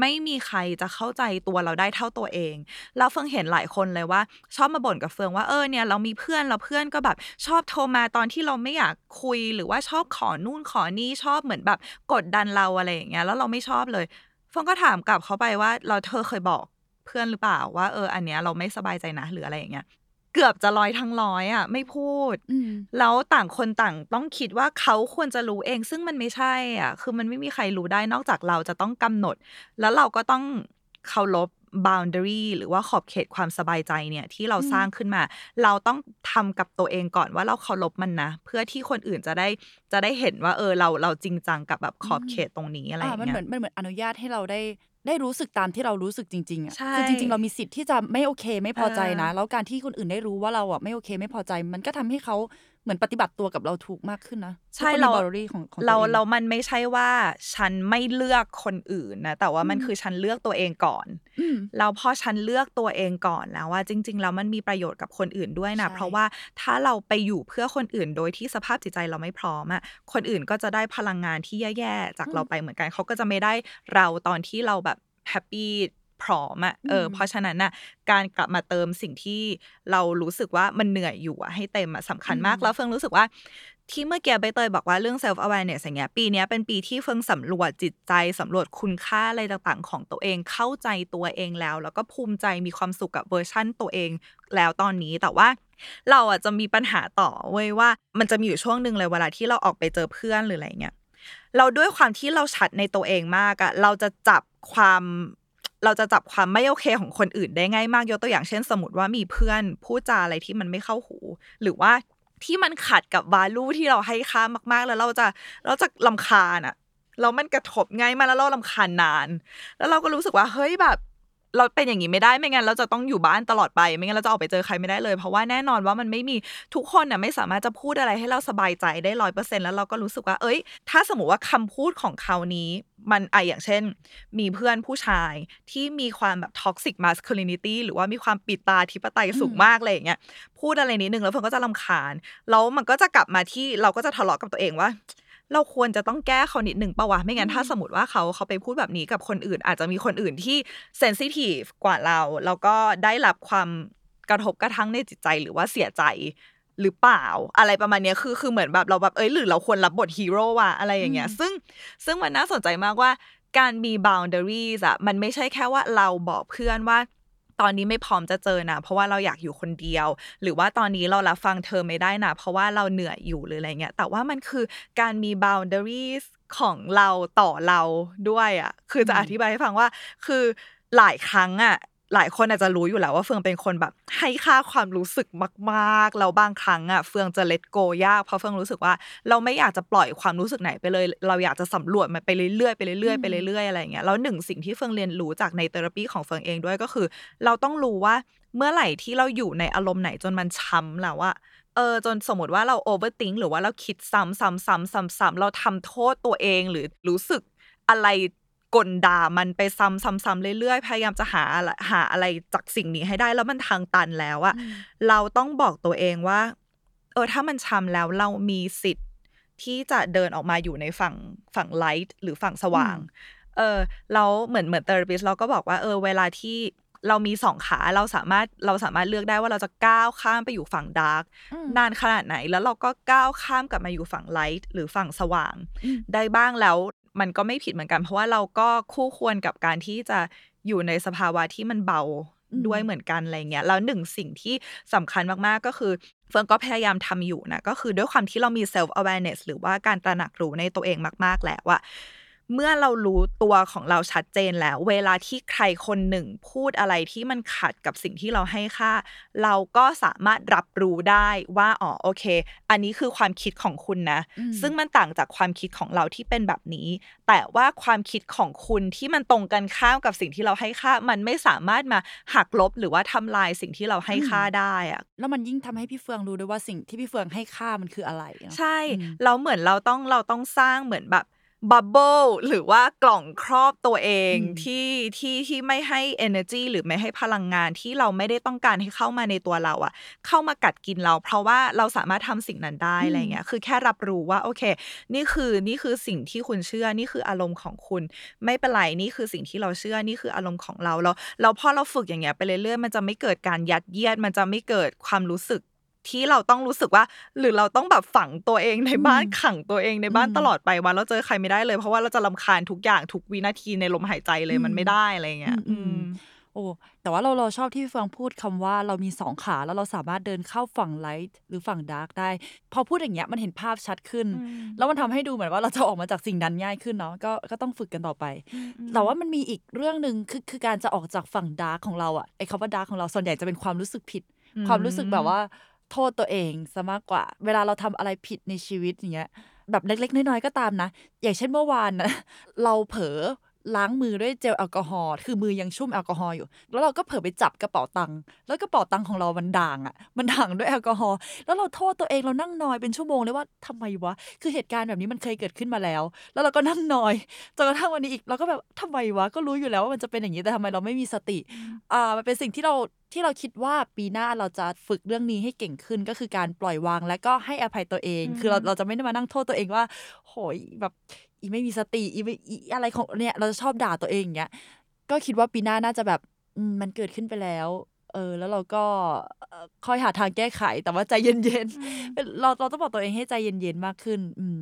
ไม่มีใครจะเข้าใจตัวเราได้เท่าตัวเองแล้วเฟืองเห็นหลายคนเลยว่า ชอบมาบ่นกับเฟืองว่าเออเนี่ยเรามีเพื่อนเราเพื่อนก็แบบชอบโทรมาตอนที่เราไม่อยากคุยหรือว่าชอบขอนู่นขอนี่ชอบเหมือนแบบกดดันเราอะไรอย่างเงี้ยแล้วเราไม่ชอบเลยเฟืองก็ถามกลับเขาไปว่าเราเธอเคยบอกเพื่อนหรือเปล่าว่าเอออันเนี้ยเราไม่สบายใจนะหรืออะไรอย่างเงี้ย เกือบจะร้อยทั้งร้อยอะ ไม่พูดอืมแล้วต่างคนต่างต้องคิดว่าเขาควรจะรู้เอง ซึ่งมันไม่ใช่อะ คือมันไม่มีใครรู้ได้นอกจากเราจะต้องกำหนด แล้วเราก็ต้องเคารพ boundary หรือว่าขอบเขตความสบายใจเนี่ยที่เราสร้างขึ้นมา เราต้องทำกับตัวเองก่อนว่าเราเคารพมันนะ เพื่อที่คนอื่นจะได้จะได้เห็นว่า เออเราเราจริงจังกับแบบขอบเขตตรงนี้อะไรออ่าย่างมันเงี้เหมืยอนมันเหมือนอนุญาตให้เราได้ได้รู้สึกตามที่เรารู้สึกจริงๆอะใช่คือจริง ๆ เรามีสิทธิ์ที่จะไม่โอเค ไม่พอใจนะเออแล้วการที่คนอื่นได้รู้ว่าเราอะไม่โอเค ไม่พอใจ มันก็ทำให้เขา เหมือนปฏิบัติตัวกับเราถูกมากขึ้นนะใช่ทุกคนมีเรา boundary ของของตัวเราเองเรามันไม่ใช่ว่าฉันไม่เลือกคนอื่นนะแต่ว่ามันคือฉันเลือกตัวเองก่อนอืมแล้วพอฉันเลือกตัวเองก่อนแล้วว่าจริงๆแล้วมันมีประโยชน์กับคนอื่นด้วยนะใช่เพราะว่าถ้าเราไปอยู่เพื่อคนอื่น โดยที่สภาพจิตใจเราไม่พร้อมอะคนอื่นก็จะได้พลังงานที่แย่ๆจากเราไปเหมือนกันเขาก็จะไม่ได้เราตอนที่เราแบบแฮปปี้ พร้อมอะเออเพราะฉะนั้นน่ะการกลับมาเติมสิ่งที่เรารู้สึกว่ามันเหนื่อยอยู่อะให้เต็มอะสำคัญมากแล้วเฟิงรู้สึกว่าที่เมื่อกี้ใบเตยบอกว่าเรื่อง self awareness อย่างเงี้ยปีเนี้ยเป็นปีที่เฟิงสำรวจจิตใจสำรวจคุณค่าอะไรต่างๆ ของตัวเองเข้าใจตัวเองแล้ว แล้วก็ภูมิใจมีความสุขกับเวอร์ชั่นตัวเองแล้วตอนนี้แต่ว่าเราอะจะมีปัญหาต่อเว้ยว่า มันจะมีอยู่ช่วงหนึ่งเลยเวลาที่เราออกไปเจอเพื่อนหรืออะไรเงี้ยเราด้วยความที่เราชัดในตัวเองมากอะเราจะจับความ เราจะจับความไม่โอเคของคนอื่นได้ง่ายมากยกตัวอย่างเช่น สมมติว่ามีเพื่อนพูดจาอะไรที่มันไม่เข้าหู หรือว่าที่มันขัดกับวาลูที่เราให้ค่ามาก ๆ แล้วเราจะเราจะรำคาญอะแล้วมันกระทบง่ายมากแล้วเรารำคาญนาน แล้วเราก็รู้สึกว่าเฮ้ยแบบ เราเป็นอย่างนี้ไม่ได้ไม่งั้นเราจะต้องอยู่บ้านตลอดไป ไม่งั้นเราจะออกไปเจอใครไม่ได้เลย เพราะว่าแน่นอนว่ามันไม่มีทุกคนน่ะไม่สามารถจะพูดอะไรให้เราสบายใจได้ร้อยเปอร์เซ็นต์แล้วเราก็รู้สึกว่า เอ้ย ถ้าสมมติว่าคำพูดของเขานี้ มันไอะอย่างเช่น มีเพื่อนผู้ชายที่มีความแบบ toxic masculinity หรือว่ามีความปิตาธิปไตยสูงมากเลยอย่างเงี้ยพูดอะไรนิดนึงแล้วเฟิร์นก็จะลำคาญแล้วมันก็จะกลับมาที่เราก็จะทะเลาะกับตัวเองว่า เราควรจะต้องแก้เขานิดหนึ่งปะวะไม่งั้นถ้าสมมติว่าเขาเขาไปพูดแบบนี้กับคนอื่น อาจจะมีคนอื่นที่เซนซิทีฟกว่าเรา แล้วก็ได้รับความกระทบกระทั่งในจิตใจหรือว่าเสียใจ หรือเปล่าอะไรประมาณเนี้ยคือคือเหมือนแบบเราแบบเอ้ยหรือเราควรรับบทฮีโร่ว่ะอะไรอย่างเงี้ยซึ่งซึ่งมันน่าสนใจมากว่าการมี boundaries อะมันไม่ใช่แค่ว่าเราบอกเพื่อนว่าตอนนี้ไม่พร้อมจะเจอนะ เพราะว่าเราอยากอยู่คนเดียว หรือว่าตอนนี้เรารับฟังเธอไม่ได้นะ เพราะว่าเราเหนื่อยอยู่หรืออะไรเงี้ยแต่ว่ามันคือการมี boundaries ของเราต่อเราด้วยอะคือจะอธิบายให้ฟังว่าคือหลายครั้งอะ หลายคนอาจจะรู้อยู่แล้วว่าเฟืองเป็นคนแบบ ให้ค่าความรู้สึกมากๆแล้วบางครั้งอะเฟืองจะเลตโกยากเพราะเฟืองรู้สึกว่า เราไม่อยากจะปล่อยความรู้สึกไหนไปเลย เราอยากจะสำรวจมันไปเรื่อยๆไปเรื่อยๆไปเรื่อยๆอะไรอย่างเงี้ยแล้วหนึ่งสิ่งที่เฟืองเรียนรู้จากในเทอราปีของเฟืองเองด้วยก็คือ เราต้องรู้ว่าเมื่อไหร่ที่เราอยู่ในอารมณ์ไหนจนมันช้ำแล้วอะเออจนสมมติว่าเราโอเวอร์ติงหรือว่าเราคิดซ้ำซ้ำซ้ำซ้ำซ้ำเราทำโทษตัวเองหรือรู้สึกอะไร กลด่ามันไปซ้ำซ้ำซ้ำเรื่อยๆ พยายามจะหาอะไรหาอะไรจากสิ่งนี้ให้ได้แล้วมันทางตันแล้วอะเราต้องบอกตัวเองว่า เออถ้ามันช้ำแล้วเรามีสิทธิ์ที่จะเดินออกมาอยู่ในฝั่งฝั่งไลท์หรือฝั่งสว่าง เออเราเหมือนเหมือน therapist เราก็บอกว่าเออเวลาที่เรามีสองขาเราสามารถเราสามารถเลือกได้ว่าเราจะก้าวข้ามไปอยู่ฝั่ง dark นานขนาดไหนแล้วเราก็ก้าวข้ามกลับมาอยู่ฝั่ง light หรือฝั่งสว่าง ได้บ้างแล้ว มันก็ไม่ผิดเหมือนกัน เพราะว่าเราก็คู่ควรกับการที่จะอยู่ในสภาวะที่มันเบาด้วยเหมือนกันอะไรเงี้ยแล้วหนึ่งสิ่งที่สำคัญมากๆก็คือ เฟิร์นก็พยายามทำอยู่นะ ก็คือด้วยความที่เรามี self awareness หรือว่าการตระหนักรู้ในตัวเองมาก ๆ แล้วอะ เมื่อเรารู้ตัวของเราชัดเจนแล้ว เวลาที่ใครคนหนึ่งพูดอะไรที่มันขัดกับสิ่งที่เราให้ค่า เราก็สามารถรับรู้ได้ว่าอ๋อโอเค อันนี้คือความคิดของคุณนะ ซึ่งมันต่างจากความคิดของเราที่เป็นแบบนี้ แต่ว่าความคิดของคุณที่มันตรงกันข้ามกับสิ่งที่เราให้ค่า มันไม่สามารถมาหักลบหรือว่าทำลายสิ่งที่เราให้ค่าได้อะแล้วมันยิ่งทำให้พี่เฟืองรู้ด้วยว่าสิ่งที่พี่เฟืองให้ค่ามันคืออะไรเนอะใช่อืมเราเหมือนเราต้องเราต้องสร้างเหมือนแบบ บับเบิลหรือว่ากล่องครอบตัวเองอืมที่ที่ที่ไม่ให้ energy หรือไม่ให้พลังงานที่เราไม่ได้ต้องการให้เข้ามาในตัวเราอะเข้ามากัดกินเรา เพราะว่าเราสามารถทำสิ่งนั้นได้อะไรเงี้ยคือแค่รับรู้ว่าโอเค นี่คือนี่คือสิ่งที่คุณเชื่อนี่คืออารมณ์ของคุณ ไม่เป็นไรนี่คือสิ่งที่เราเชื่อนี่คืออารมณ์ของเราแล้วแล้วพอเราฝึกอย่างเงี้ยไปเรื่อยๆมันจะไม่เกิดการยัดเยียดมันจะไม่เกิดความรู้สึก ที่เราต้องรู้สึกว่า หรือเราต้องแบบฝังตัวเองในบ้านอืมขังตัวเองในบ้านอืมตลอดไปวันเราเจอใครไม่ได้เลย เพราะว่าเราจะรำคาญทุกอย่างทุกวินาทีในลมหายใจเลยอืมมันไม่ได้อะไรเงี้ยอืมอืมโอ้แต่ว่าเราเราชอบที่พี่เฟืองพูดคำว่าเรามีสองขาแล้วเราสามารถเดินเข้าฝั่ง light หรือฝั่ง dark ได้ พอพูดอย่างเงี้ยมันเห็นภาพชัดขึ้นอืมแล้วมันทำให้ดูเหมือนว่าเราจะออกมาจากสิ่งนั้นง่ายขึ้นเนาะก็ก็ต้องฝึกกันต่อไป แต่ว่ามันมีอีกเรื่องหนึ่งคือคือการจะออกจากฝั่ง dark ของเราอะไอ้คำว่า dark ของเราส่วนใหญ่จะเป็นความรู้สึกผิดอืมความรู้สึกแบบว่า โทษตัวเองซะมากกว่า เวลาเราทำอะไรผิดในชีวิตอย่างเงี้ย แบบเล็ก ๆ น้อยๆก็ตามนะ อย่างเช่นเมื่อวานนะเราเผลอ ล้างมือด้วยเจลแอลกอฮอล์คือมือยังชุ่มแอลกอฮอล์อยู่ แล้วเราก็เผลอไปจับกระเป๋าตังค์แล้วกระเป๋าตังค์ของเรามันด่างอะ่ะ มันด่างด้วยแอลกอฮอล์แล้วเราโทษตัวเองเรานั่งนอยเป็นชั่วโมงเลยว่าทำไมวะ คือเหตุการณ์แบบนี้มันเคยเกิดขึ้นมาแล้ว แล้วเราก็นั่งนอยจนกระทั่งวันนี้อีกเราก็แบบทำไมวะก็รู้อยู่แล้วว่ามันจะเป็นอย่างนี้แต่ทำไมเราไม่มีสติอ่ามันเป็นสิ่งที่เราที่เราคิดว่าปีหน้าเราจะฝึกเรื่องนี้ให้เก่งขึ้นก็คือการปล่อยวางและก็ให้อภัยตัวเองอืมคือเราเราจะไม่ได้มานั่งโทษตัวเองว่า โหยแบบ อีไม่มีสติอีไม่อีอะไรของเนี่ยเราจะชอบด่าตัวเองอย่างเงี้ยก็คิดว่าปีหน้าน่าจะแบบอืมมันเกิดขึ้นไปแล้ว เออ แล้วเราก็เอ่อค่อยหาทางแก้ไข แต่ว่าใจเย็นๆเราเราต้องบอกตัวเองให้ใจเย็นๆมากขึ้น อืม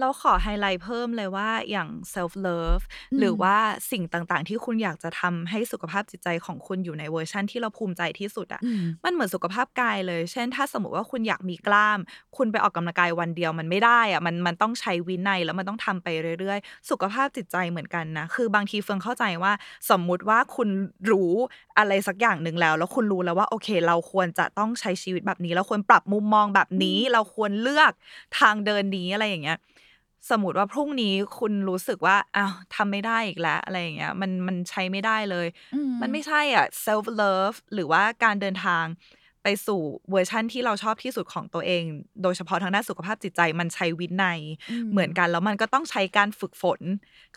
เราขอไฮไลท์เพิ่มเลยว่าอย่าง self love หรือว่าสิ่งต่างๆ ที่คุณอยากจะทำให้สุขภาพจิตใจของคุณอยู่ในเวอร์ชั่นที่เราภูมิใจที่สุดอะอืมมันเหมือนสุขภาพกายเลย เช่น ถ้าสมมติว่าคุณอยากมีกล้าม คุณไปออกกำลังกายวันเดียวมันไม่ได้อะมันมันต้องใช้วินัยแล้วมันต้องทำไปเรื่อยๆ สุขภาพจิตใจเหมือนกันนะ คือบางทีเฟืองเข้าใจว่า สมมุติว่าคุณรู้อะไรสักอย่างหนึ่งแล้ว แล้วคุณรู้แล้วว่าโอเค เราควรจะต้องใช้ชีวิตแบบนี้ เราควรปรับมุมมองแบบนี้ เราควรเลือกทางเดินนี้อะไรอย่างเงี้ย สมมติว่าพรุ่งนี้คุณรู้สึกว่าอ้าวทำไม่ได้อีกแล้ว อะไรอย่างเงี้ยมันมันใช้ไม่ได้เลยอืมมันไม่ใช่อะ self love หรือว่าการเดินทาง ไปสู่เวอร์ชั่นที่เราชอบที่สุดของตัวเอง โดยเฉพาะทางด้านสุขภาพจิตใจมันใช้วินัยอืมเหมือนกันแล้วมันก็ต้องใช้การฝึกฝน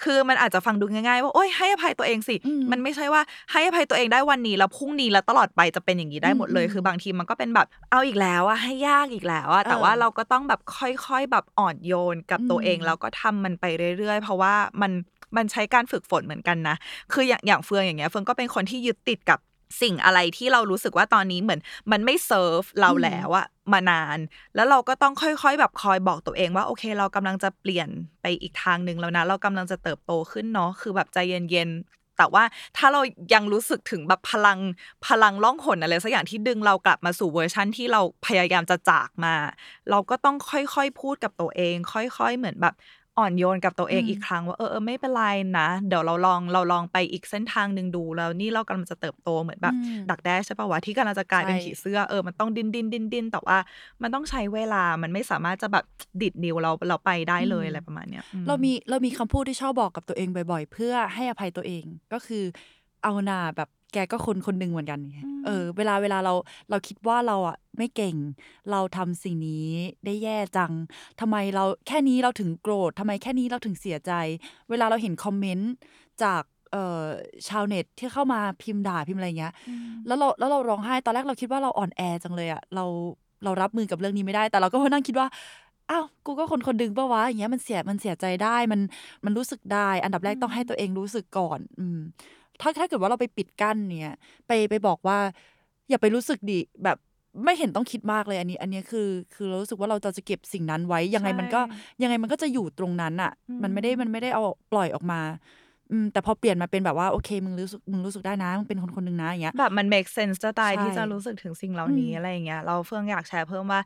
คือมันอาจจะฟังดูง่ายๆ ว่าโอ๊ยให้อภัยตัวเองสิอืมมันไม่ใช่ว่าให้อภัยตัวเองได้วันนี้แล้วพรุ่งนี้แล้วตลอดไปจะเป็นอย่างนี้ได้หมดเลยอืมคือบางทีมันก็เป็นแบบเอาอีกแล้วอะให้ยากอีกแล้วอะแต่เออว่าเราก็ต้องแบบค่อยๆแบบอ่อนโยนกับตัวเองอืมแล้วก็ทำมันไปเรื่อยๆ เพราะว่ามันมันใช้การฝึกฝนเหมือนกันนะ คืออย่างอย่างเฟืองอย่างเงี้ยเฟืองก็เป็นคนที่ยึดติดกับ สิ่งอะไรที่เรารู้สึกว่าตอนนี้เหมือน มันไม่เซิร์ฟเราแล้วอะมานาน แล้วเราก็ต้องค่อยๆ แบบคอยบอกตัวเองว่า โอเค เรากำลังจะเปลี่ยนไปอีกทางหนึ่งแล้วนะ เรากำลังจะเติบโตขึ้นเนาะคือแบบใจเย็นๆ แต่ว่าถ้าเรายังรู้สึกถึงแบบพลังพลังล่องหนอะไรสักอย่างที่ดึงเรากลับมาสู่เวอร์ชั่นที่เราพยายามจะจากมา เราก็ต้องค่อยๆพูดกับตัวเอง ค่อย ๆ เหมือนแบบ อ่อนโยนกับตัวเองอืมอีกครั้งว่าเออเออไม่เป็นไรนะ เดี๋ยวเราลองเราลองไปอีกเส้นทางหนึ่งดูแล้วนี่เรากำลังจะเติบโตเหมือนแบบอืมดักแด้ใช่ปะวะที่กำลังจะกลายเป็นใช่ผีเสื้อเออมันต้องดิ้นดิ้นดิ้นดิ้นแต่ว่ามันต้องใช้เวลามันไม่สามารถจะแบบดิดนิ้วเราเราไปได้เลยอะไรประมาณเนี้ยอืเรามีเรามีคำพูดที่ชอบบอกกับตัวเองบ่อย ๆ เพื่อให้อภัยตัวเองก็คือเอาหนาแบบ แกก็คนคนหนึ่งเหมือนกันไงเออ เวลาเวลาเราเราคิดว่าเราอะไม่เก่ง เราทำสิ่งนี้ได้แย่จังทำไมเราแค่นี้เราถึงโกรธทำไมแค่นี้เราถึงเสียใจ เวลาเราเห็นคอมเมนต์จากเอ่อชาวเน็ตที่เข้ามาพิมพ์ด่าพิมพ์อะไรเงี้ย แล้วเราแล้วเราร้องไห้ตอนแรกเราคิดว่าเราอ่อนแอจังเลยอะเราเรารับมือกับเรื่องนี้ไม่ได้ แต่เราก็มานั่งคิดว่าอ้าวกูก็คนคนดึงปะวะอย่างเงี้ยมันเสียมันเสียใจได้มันมันรู้สึกได้ อันดับแรกต้องให้ตัวเองรู้สึกก่อน อืม ถ้าถ้าเกิดว่าเราไปปิดกั้นเนี่ย ไปไปบอกว่า อย่าไปรู้สึกดิแบบไม่เห็นต้องคิดมากเลยอันนี้ อันนี้คือ คือเรารู้สึกว่าเราจะจะเก็บสิ่งนั้นไว้ยังไงมันก็ใช่ยังไงมันก็จะอยู่ตรงนั้นอะอืมมันไม่ได้มันไม่ได้เอาปล่อยออกมาอืมแต่พอเปลี่ยนมาเป็นแบบว่าโอเคมึงรู้สึกมึงรู้สึกได้นะมึงเป็นคนคนหนึ่งนะอย่างเงี้ยแบบมัน make sense จะตายใช่ที่จะรู้สึกถึงสิ่งเหล่านี้อืมอะไรอย่างเงี้ยเราเฟื่องอยากแชร์เพิ่มว่า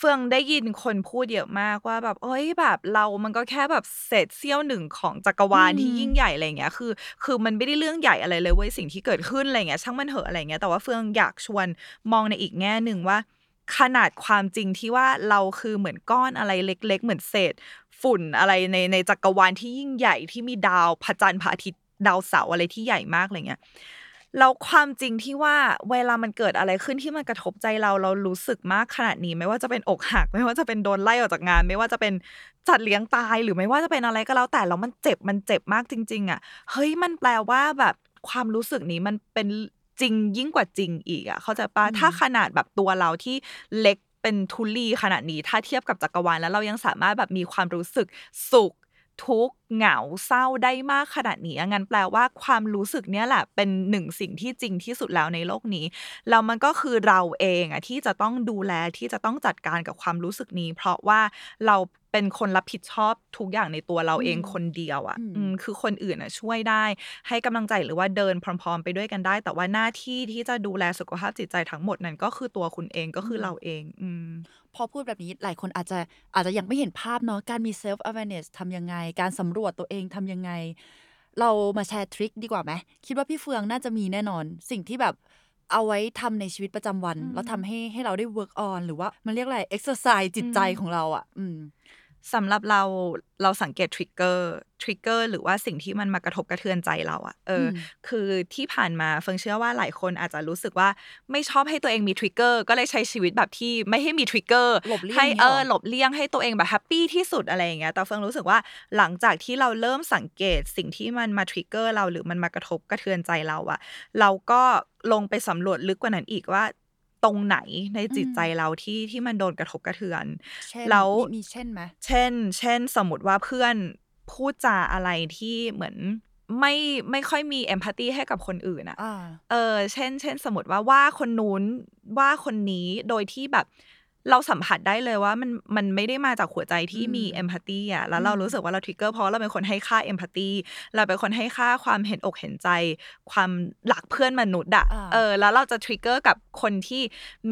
เฟื่องได้ยินคนพูดเยอะมากว่าแบบเอ้ยแบบเรามันก็แค่แบบเศษเสี้ยวหนึ่งของจักรวาลอืมที่ยิ่งใหญ่อะไรเงี้ยคือ คือมันไม่ได้เรื่องใหญ่อะไรเลยเว้ยสิ่งที่เกิดขึ้นอะไรเงี้ยช่างมันเถอะอะไรเงี้ยแต่ว่าเฟื่องอยากชวนมองในอีกแง่หนึ่งว่า ขนาดความจริงที่ว่าเราคือเหมือนก้อนอะไรเล็ก ๆ เหมือนเศษ ฝุ่นอะไรในในจักรวาลที่ยิ่งใหญ่ที่มีดาวพระจันทร์พระอาทิตย์ดาวเสาร์อะไรที่ใหญ่มากอะไรเงี้ย แล้วความจริงที่ว่าเวลามันเกิดอะไรขึ้นที่มันกระทบใจเราเรารู้สึกมากขนาดนี้ ไม่ว่าจะเป็นอกหัก ไม่ว่าจะเป็นโดนไล่ออกจากงาน ไม่ว่าจะเป็นจัดเลี้ยงตายหรือไม่ว่าจะเป็นอะไรก็แล้วแต่แล้วมันเจ็บมันเจ็บมากจริง ๆ อะ เฮ้ยมันแปลว่าแบบความรู้สึกนี้มันเป็นจริงยิ่งกว่าจริงอีกอะเขาใจปะอืมถ้าขนาดแบบตัวเราที่เล็กเป็นทุลีขนาดนี้ถ้าเทียบกับจักรวาลแล้วเรายังสามารถแบบมีความรู้สึกสุข ทุกข์เหงาเศร้าได้มากขนาดนี้อะงั้นแปลว่าความรู้สึกเนี้ยแหละเป็นหนึ่งสิ่งที่จริงที่สุดแล้วในโลกนี้แล้วมันก็คือเราเองอะที่จะต้องดูแลที่จะต้องจัดการกับความรู้สึกนี้ เพราะว่าเราเป็นคนรับผิดชอบทุกอย่างในตัวเราเองอืมคนเดียวอะอืมอืมคือคนอื่นอะช่วยได้ ให้กำลังใจหรือว่าเดินพร้อม ๆ ไปด้วยกันได้ แต่ว่าหน้าที่ที่จะดูแลสุขภาพจิตใจทั้งหมดนั้นก็คือตัวคุณเองก็คือเราเอง อืม พอพูดแบบนี้หลายคนอาจจะอาจจะยังไม่เห็นภาพเนาะการมี self awareness ทำยังไง การสำรวจตัวเองทำยังไง เรามาแชร์ทริคดีกว่าไหมคิดว่าพี่เฟืองน่าจะมีแน่นอน สิ่งที่แบบเอาไว้ทำในชีวิตประจำวันอืมแล้วทำให้ให้เราได้ work on หรือว่ามันเรียกอะไร exercise จิตใจอืมของเราอะ อืม สำหรับเราเราสังเกต trigger trigger หรือว่าสิ่งที่มันมากระทบกระเทือนใจเราอะเอออมคือที่ผ่านมาเฟิงเชื่อว่าหลายคนอาจจะรู้สึกว่าไม่ชอบให้ตัวเองมี trigger ก็เลยใช้ชีวิตแบบที่ไม่ให้มี trigger หลบเลี่ยงให้นี่เอหรอหลบเลี่ยงให้ตัวเองแบบ happy ที่สุดอะไรอย่างเงี้ยแต่เฟิงรู้สึกว่าหลังจากที่เราเริ่มสังเกตสิ่งที่มันมา trigger เราหรือมันมากระทบกระเทือนใจเราอะเราก็ลงไปสำรวจลึกกว่านั้นอีกว่า ตรงไหนในจิตใจเราที่ที่มันโดนกระทบกระเทือนเช่นแล้วมีมีเช่นไหมเช่น เช่น สมมติว่าเพื่อนพูดจาอะไรที่เหมือนไม่ไม่ค่อยมีเอมพัตตีให้กับคนอื่นอะอ่าเออ เช่น เช่น สมมติว่าว่าคนนู้นว่าคนนี้โดยที่แบบ เราสัมผัสได้เลยว่ามันมันไม่ได้มาจากหัวใจที่มีอืมเอมพัตตีอะแล้วเรารู้สึกว่าเราทริกเกอร์เพราะเราเป็นคนให้ค่าเอมพัตตีเราเป็นคนให้ค่าความเห็นอกเห็นใจ ความรักเพื่อนมนุษย์อะอ่าเออแล้วเราจะ trigger กับคนที่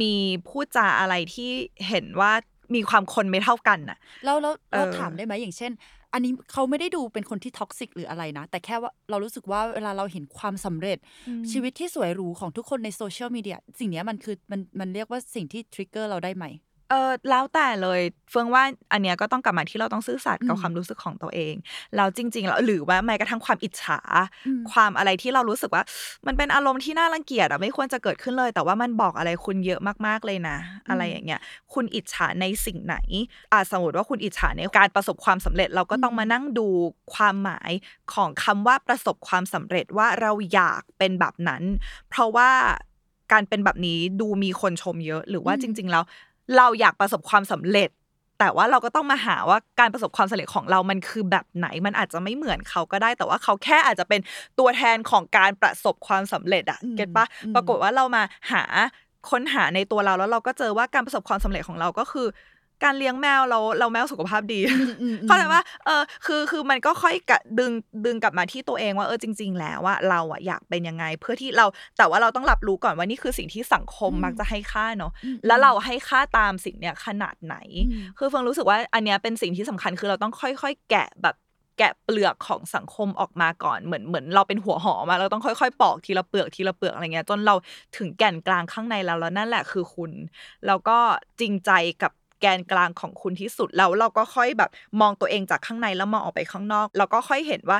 มีพูดจาอะไรที่เห็นว่ามีความคนไม่เท่ากันน่ะแล้วแล้วเราเออถามได้ไหมอย่างเช่น อันนี้เขาไม่ได้ดูเป็นคนที่ toxic หรืออะไรนะ แต่แค่ว่าเรารู้สึกว่าเวลาเราเห็นความสำเร็จ ชีวิตที่สวยหรูของทุกคนในโซเชียลมีเดียสิ่งเนี้ยมันคือมันมันเรียกว่าสิ่งที่ trigger เราได้ไหม เออแล้วแต่เลยเฟืองว่าอันเนี้ยก็ต้องกลับมาที่เราต้องซื่อสัตย์กับอืมความรู้สึกของตัวเองแล้วจริง ๆ แล้วหรือว่าแม้กระทั่งความอิจฉาอืมความอะไรที่เรารู้สึกว่า มันเป็นอารมณ์ที่น่ารังเกียจอะไม่ควรจะเกิดขึ้นเลย แต่ว่ามันบอกอะไรคุณเยอะมากๆเลยนะ อะไรอย่างเงี้ย คุณอิจฉาในสิ่งไหนอ่าสมมติว่าคุณอิจฉาในการประสบความสำเร็จเราก็ต้องมานั่งดูความหมายของคำว่าประสบความสำเร็จว่าเราอยากเป็นแบบนั้น เพราะว่าการเป็นแบบนี้ดูมีคนชมเยอะ หรือว่าอืมจริง ๆ แล้ว เราอยากประสบความสำเร็จ แต่ว่าเราก็ต้องมาหาว่าการประสบความสำเร็จของเรามันคือแบบไหน มันอาจจะไม่เหมือนเขาก็ได้ แต่ว่าเขาแค่อาจจะเป็นตัวแทนของการประสบความสำเร็จอะอืมเก็ตปะอืมปรากฏว่าเรามาหาค้นหาในตัวเราแล้วเราก็เจอว่าการประสบความสำเร็จของเราก็คือ การเลี้ยงแมวเราเราแมวสุขภาพดีอืมอืมเข้าใจว่าเออคือคือมันก็ค่อยกะดึงดึงกลับมาที่ตัวเองว่าเออจริง ๆ แล้วว่าเราอะอยากเป็นยังไงเพื่อที่เราแต่ว่าเราต้องรับรู้ก่อนว่านี่คือสิ่งที่สังคมอืมมักจะให้ค่าเนาะอืมแล้วเราให้ค่าตามสิ่งเนี้ยขนาดไหนอืมคือเฟิงรู้สึกว่าอันเนี้ยเป็นสิ่งที่สำคัญคือเราต้องค่อย ๆ แกะแบบแกะเปลือกของสังคมออกมาก่อนเหมือนเหมือนเราเป็นหัวหอมอะเราต้องค่อยๆ ปอกทีละเปลือกทีละเปลือกอะไรเงี้ยจนเราถึงแก่นกลางข้างในแล้วแล้วนั่นแหละคือคุณ แล้วก็จริงใจกับ แกนกลางของคุณที่สุดแล้วเราก็ค่อยแบบมองตัวเองจากข้างในแล้วมองออกไปข้างนอก เราก็ค่อยเห็นว่า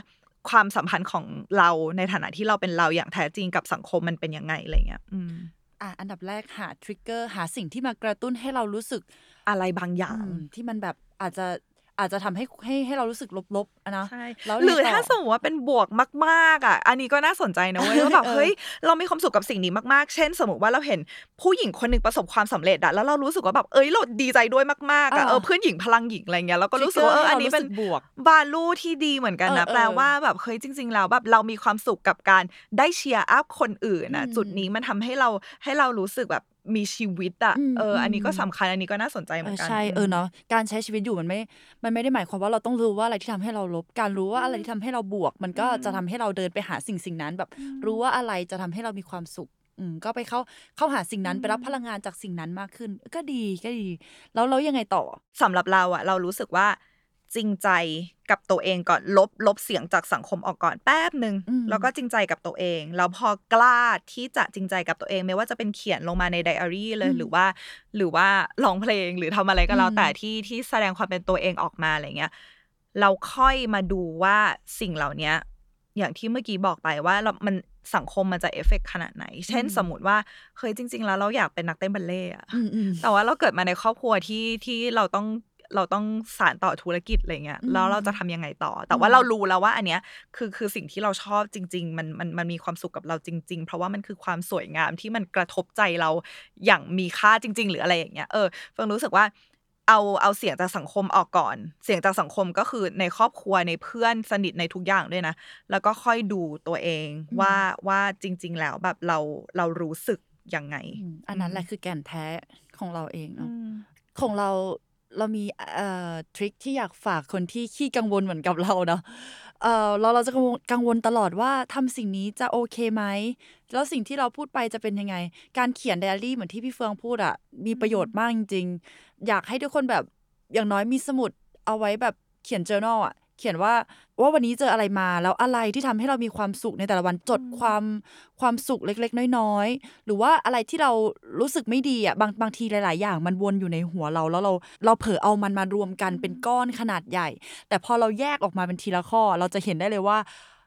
ความสัมพันธ์ของเราในฐานะที่เราเป็นเราอย่างแท้จริงกับสังคมมันเป็นยังไงอะไรเงี้ยอืมอะอันดับแรกหาทริกเกอร์หาสิ่งที่มากระตุ้นให้เรารู้สึกอะไรบางอย่างอืมที่มันแบบอาจจะ อาจจะทำให้ให้ให้เรารู้สึกลบๆอะนะใช่แล้วหรือไงต่ถ้าสมมติว่าเป็นบวกมากๆอะ อันนี้ก็น่าสนใจนะเว้ยว่าแบบเออเฮ้ยเรามีความสุขกับสิ่งนี้มากๆ เช่น สมมติว่าเราเห็นผู้หญิงคนหนึ่งประสบความสำเร็จอะแล้วเรารู้สึกว่าแบบเอ้ยเราดีใจด้วยมากๆอะเออเออเพื่อนหญิงพลังหญิงอะไรเงี้ยแล้วก็รู้สึกว่าเอออันนี้เป็นทริกเกอร์ให้เรารู้สึกบวกวาลูที่ดีเหมือนกันนะเออเออแปลว่าแบบเฮ้ยจริง ๆ แล้วแบบเรามีความสุขกับการได้เชียร์อัพคนอื่นนะอืมจุดนี้มันทำให้เราให้เรารู้สึกแบบ มีชีวิตอะอืมเออ อันนี้ก็อืมสำคัญอันนี้ก็น่าสนใจเหเอมืออนกันใช่เออเนาะการใช้ชีวิตอยู่มันไม่ มันไม่ได้หมายความว่าเราต้องรู้ว่าอะไรที่ทำให้เราลบ การรู้ว่าอะไรที่ทำให้เราบวก มันก็จะทำให้เราเดินไปหาสิ่งสิ่งนั้นแบบ รู้ว่าอะไรจะทำให้เรามีความสุขอืมก็ไปเข้าเข้าหาสิ่งนั้นไปรับพลังงานจากสิ่งนั้นมากขึ้น ก็ดีก็ดี แล้วแล้วยังไงต่อสำหรับเราอะเรารู้สึกว่า จริงใจกับตัวเองก่อนลบลบเสียงจากสังคมออกก่อนแป๊บหนึ่งอืมแล้วก็จริงใจกับตัวเองแล้วพอกล้าที่จะจริงใจกับตัวเอง ไม่ว่าจะเป็นเขียนลงมาในไดอารี่เลยอืมหรือว่า หรือว่าร้องเพลงหรือทำอะไรก็แล้วอืมแต่ที่ที่แสดงความเป็นตัวเองออกมาอะไรเงี้ยเราค่อยมาดูว่าสิ่งเหล่าเนี้ยอย่างที่เมื่อกี้บอกไปว่าเรามันสังคมมันจะเอฟเฟกขนาดไหน เช่นอืมสมมติว่าเฮ้ยจริง ๆ แล้วเราอยากเป็นนักเต้นบัลเล่ต์อะอืมอืมแต่ว่าเราเกิดมาในครอบครัวที่ที่เราต้อง เราต้องสานต่อธุรกิจอะไรเงี้ยอืมแล้วเราจะทำยังไงต่อ แต่ว่าอืมเรารู้แล้วว่า อันเนี้ยคือคือสิ่งที่เราชอบจริง ๆ มันมันมันมีความสุขกับเราจริง ๆ เพราะว่ามันคือความสวยงามที่มันกระทบใจเราอย่างมีค่าจริง ๆ หรืออะไรอย่างเงี้ยเออเฟิงรู้สึกว่าเอาเอาเสียงจากสังคมออกก่อน เสียงจากสังคมก็คือในครอบครัวในเพื่อนสนิทในทุกอย่างด้วยนะ แล้วก็ค่อยดูตัวเองว่าว่าจริง ๆ แล้วแบบเราเรารู้สึกยังไงอืมอันนั้นแหละคือแก่นแท้ของเราเองเนาะอืมของเรา เรามีเอ่อทริคที่อยากฝากคนที่ขี้กังวลเหมือนกับเราเนาะเอ่อเราเราจะกังวลกังวลตลอดว่าทำสิ่งนี้จะโอเคไหม แล้วสิ่งที่เราพูดไปจะเป็นยังไง การเขียนไดอารี่เหมือนที่พี่เฟืองพูดอะมีประโยชน์มากจริงๆ อยากให้ทุกคนแบบอย่างน้อยมีสมุดเอาไว้แบบเขียน journal อะ เขียนว่าว่าวันนี้เจออะไรมา แล้วอะไรที่ทำให้เรามีความสุขในแต่ละวันจดความความสุขเล็ก ๆ น้อยๆ หรือว่าอะไรที่เรารู้สึกไม่ดีอะบางบางทีหลาย ๆ อย่างมันวนอยู่ในหัวเราแล้วเราเราเผลอเอามันมารวมกันเป็นก้อนขนาดใหญ่ แต่พอเราแยกออกมาเป็นทีละข้อ เราจะเห็นได้เลยว่า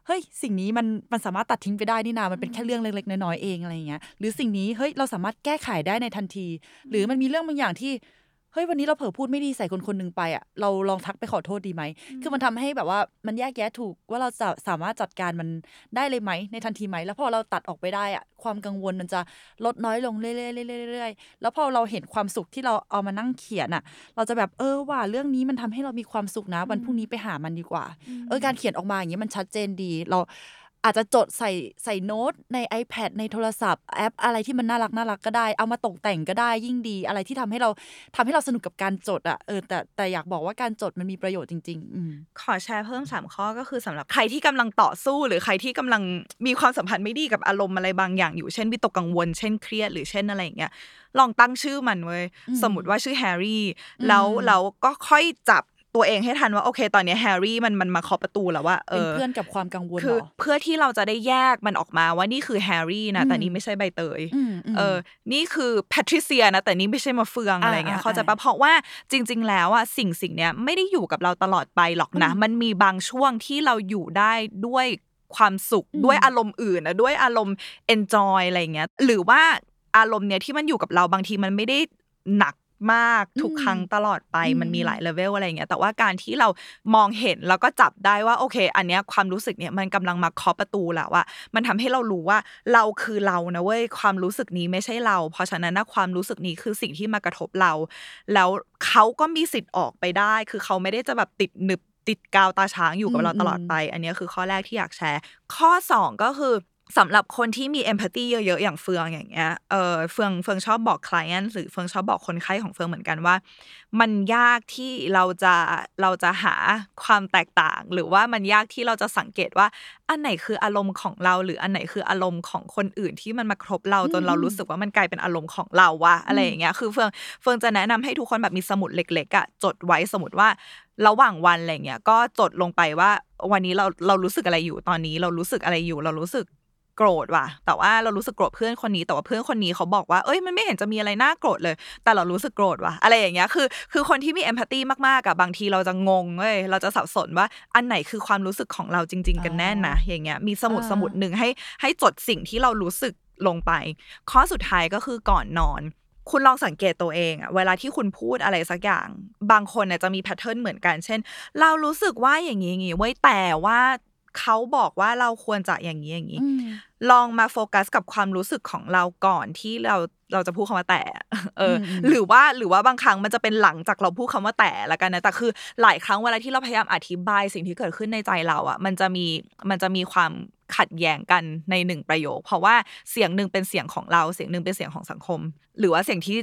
เฮ้ยสิ่งนี้มันมันสามารถตัดทิ้งไปได้นี่นา มันเป็นแค่เรื่องเล็ก ๆ น้อยๆเองอะไรอย่างเงี้ย หรือสิ่งนี้เฮ้ยเราสามารถแก้ไขได้ในทันที หรือมันมีเรื่องบางอย่างที่ เฮ้ยวันนี้เราเผลอพูดไม่ดีใส่คนคนหนึ่งไปอะเราลองทักไปขอโทษดีไหม คือมันทำให้แบบว่ามันแยกแยะถูกว่าเราจะสามารถจัดการมันได้เลยไหมในทันทีไหม แล้วพอเราตัดออกไปได้อะความกังวลมันจะลดน้อยลงเรื่อยๆเรื่อยๆแล้วพอเราเห็นความสุขที่เราเอามานั่งเขียนอะเราจะแบบเออว่าเรื่องนี้มันทำให้เรามีความสุขนะวันพรุ่งนี้ไปหามันดีกว่าเออการเขียนออกมาอย่างนี้ยมันชัดเจนดีเรา อาจจะจดใส่ใส่โน้ตใน iPad ในโทรศัพท์แอปอะไรที่มันน่ารักน่ารักก็ได้ เอามาตกแต่งก็ได้ยิ่งดี อะไรที่ทำให้เราทำให้เราสนุกกับการจดอะเออแต่แต่อยากบอกว่าการจดมันมีประโยชน์จริงๆอขอแชร์เพิ่ม 3 ข้อก็คือสำหรับใครที่กำลังต่อสู้ หรือใครที่กำลังมีความสัมพันธ์ไม่ดีกับอารมณ์อะไรบางอย่างอยู่เช่นวิตกกังวล เช่นเครียดหรือเช่นอะไรอย่างเงี้ยลองตั้งชื่อมันเว้ยสมมติว่าชื่อแฮร์รี่แล้วแล้วก็ค่อยจับ ตัวเองให้ทันว่าโอเค ตอนนี้แฮร์รี่มันมันมาเคาะประตูแล้วว่าเอเป็นอเพื่อนกับความกังวลคืเหอรอเพื่อที่เราจะได้แยกมันออกมาว่านี่คือแฮร์รี่นะแต่นี่ไม่ใช่ใบเตยอืมมเออ นี่คือแพทริเซียนะแต่นี่ไม่ใช่มาเฟืองอ่าอะไรเงี้ยอ่าเขาใจะปะอ่าเพราะว่าจริง ๆ แล้วอะสิ่งสิ่งเนี้ยไม่ได้อยู่กับเราตลอดไปหรอกนะอืมมันมีบางช่วงที่เราอยู่ได้ด้วยความสุขอืมด้วยอารมณ์อื่นนะด้วยอารมณ์ enjoy อะไรเงี้ยหรือว่าอารมณ์เนี้ยที่มันอยู่กับเราบางทีมันไม่ได้หนัก มากทุกครั้งตลอดไปอืมมันมีหลายเลเวลอะไรเงี้ยแต่ว่าการที่เรามองเห็นแล้วก็จับได้ว่าโอเค อันเนี้ยความรู้สึกเนี้ยมันกำลังมาเคาะประตูแล้วอะมันทำให้เรารู้ว่าเราคือเรานะเว้ยความรู้สึกนี้ไม่ใช่เรา เพราะฉะนั้นนะความรู้สึกนี้คือสิ่งที่มากระทบเรา แล้วเขาก็มีสิทธิ์ออกไปได้ คือเขาไม่ได้จะแบบติดหนึบติดกาวตาช้างอยู่กับเราอืมตลอดไป อันเนี้ยคือข้อแรกที่อยากแชร์ ข้อสองก็คือ สำหรับคนที่มีเอมพัตตีเยอะๆ อย่างเฟืองอย่างเงี้ย เออเฟืองเฟืองชอบบอกคลเอนหรือเฟืองชอบบอกคนไข้ของเฟืองเหมือนกันว่า มันยากที่เราจะเราจะหาความแตกต่าง หรือว่ามันยากที่เราจะสังเกตว่า อันไหนคืออารมณ์ของเรา หรืออันไหนคืออารมณ์ของคนอื่นที่มันมาครบเราจนเรารู้สึกว่ามันกลายเป็นอารมณ์ของเราวะอะไรอย่างเงี้ย คือเฟืองเฟืองจะแนะนำให้ทุกคนแบบมีสมุดเล็กๆอะจดไว้สมมติว่าระหว่างวันอะไรเงี้ยก็จดลงไปว่าวันนี้เราเรารู้สึกอะไรอยู่ตอนนี้ เรารู้สึกอะไรอยู่ เรารู้สึก โกรธว่ะ แต่ว่าเรารู้สึกโกรธเพื่อนคนนี้ แต่ว่าเพื่อนคนนี้เขาบอกว่า เอ้ย มันไม่เห็นจะมีอะไรน่าโกรธเลย แต่เรารู้สึกโกรธว่ะ อะไรอย่างเงี้ย คือ คือคนที่มีเอมพัตตีมากๆอะบางทีเราจะงงเว้ย เราจะสับสนว่า อันไหนคือความรู้สึกของเราจริง ๆ กันแน่นะ อย่างเงี้ย มีสมุดอ่าสมุดหนึ่งให้ ให้จดสิ่งที่เรารู้สึกลงไป ข้อสุดท้ายก็คือก่อนนอนคุณลองสังเกตตัวเองอะเวลาที่คุณพูดอะไรสักอย่าง บางคนเนี่ยจะมีแพทเทิร์นเหมือนกัน เช่น เรารู้สึกว่าอย่างนี้อย่างนี้เว้ยแต่ว่า เขาบอกว่าเราควรจะอย่างนี้อย่างนี้อืมลองมาโฟกัสกับความรู้สึกของเราก่อนที่เราเราจะพูดคำว่าแต่ เอออมอืมหรือว่าหรือว่าบางครั้งมันจะเป็นหลังจากเราพูดคำว่าแต่ละกันนะแต่คือหลายครั้งเวลาที่เราพยายามอธิบายสิ่งที่เกิดขึ้นในใจเราอะ มันจะมีมันจะมีความขัดแย้งกันในหนึ่งประโยค เพราะว่าเสียงหนึ่งเป็นเสียงของเราเสียงหนึ่งเป็นเสียงของสังคม หรือว่าเสียงที่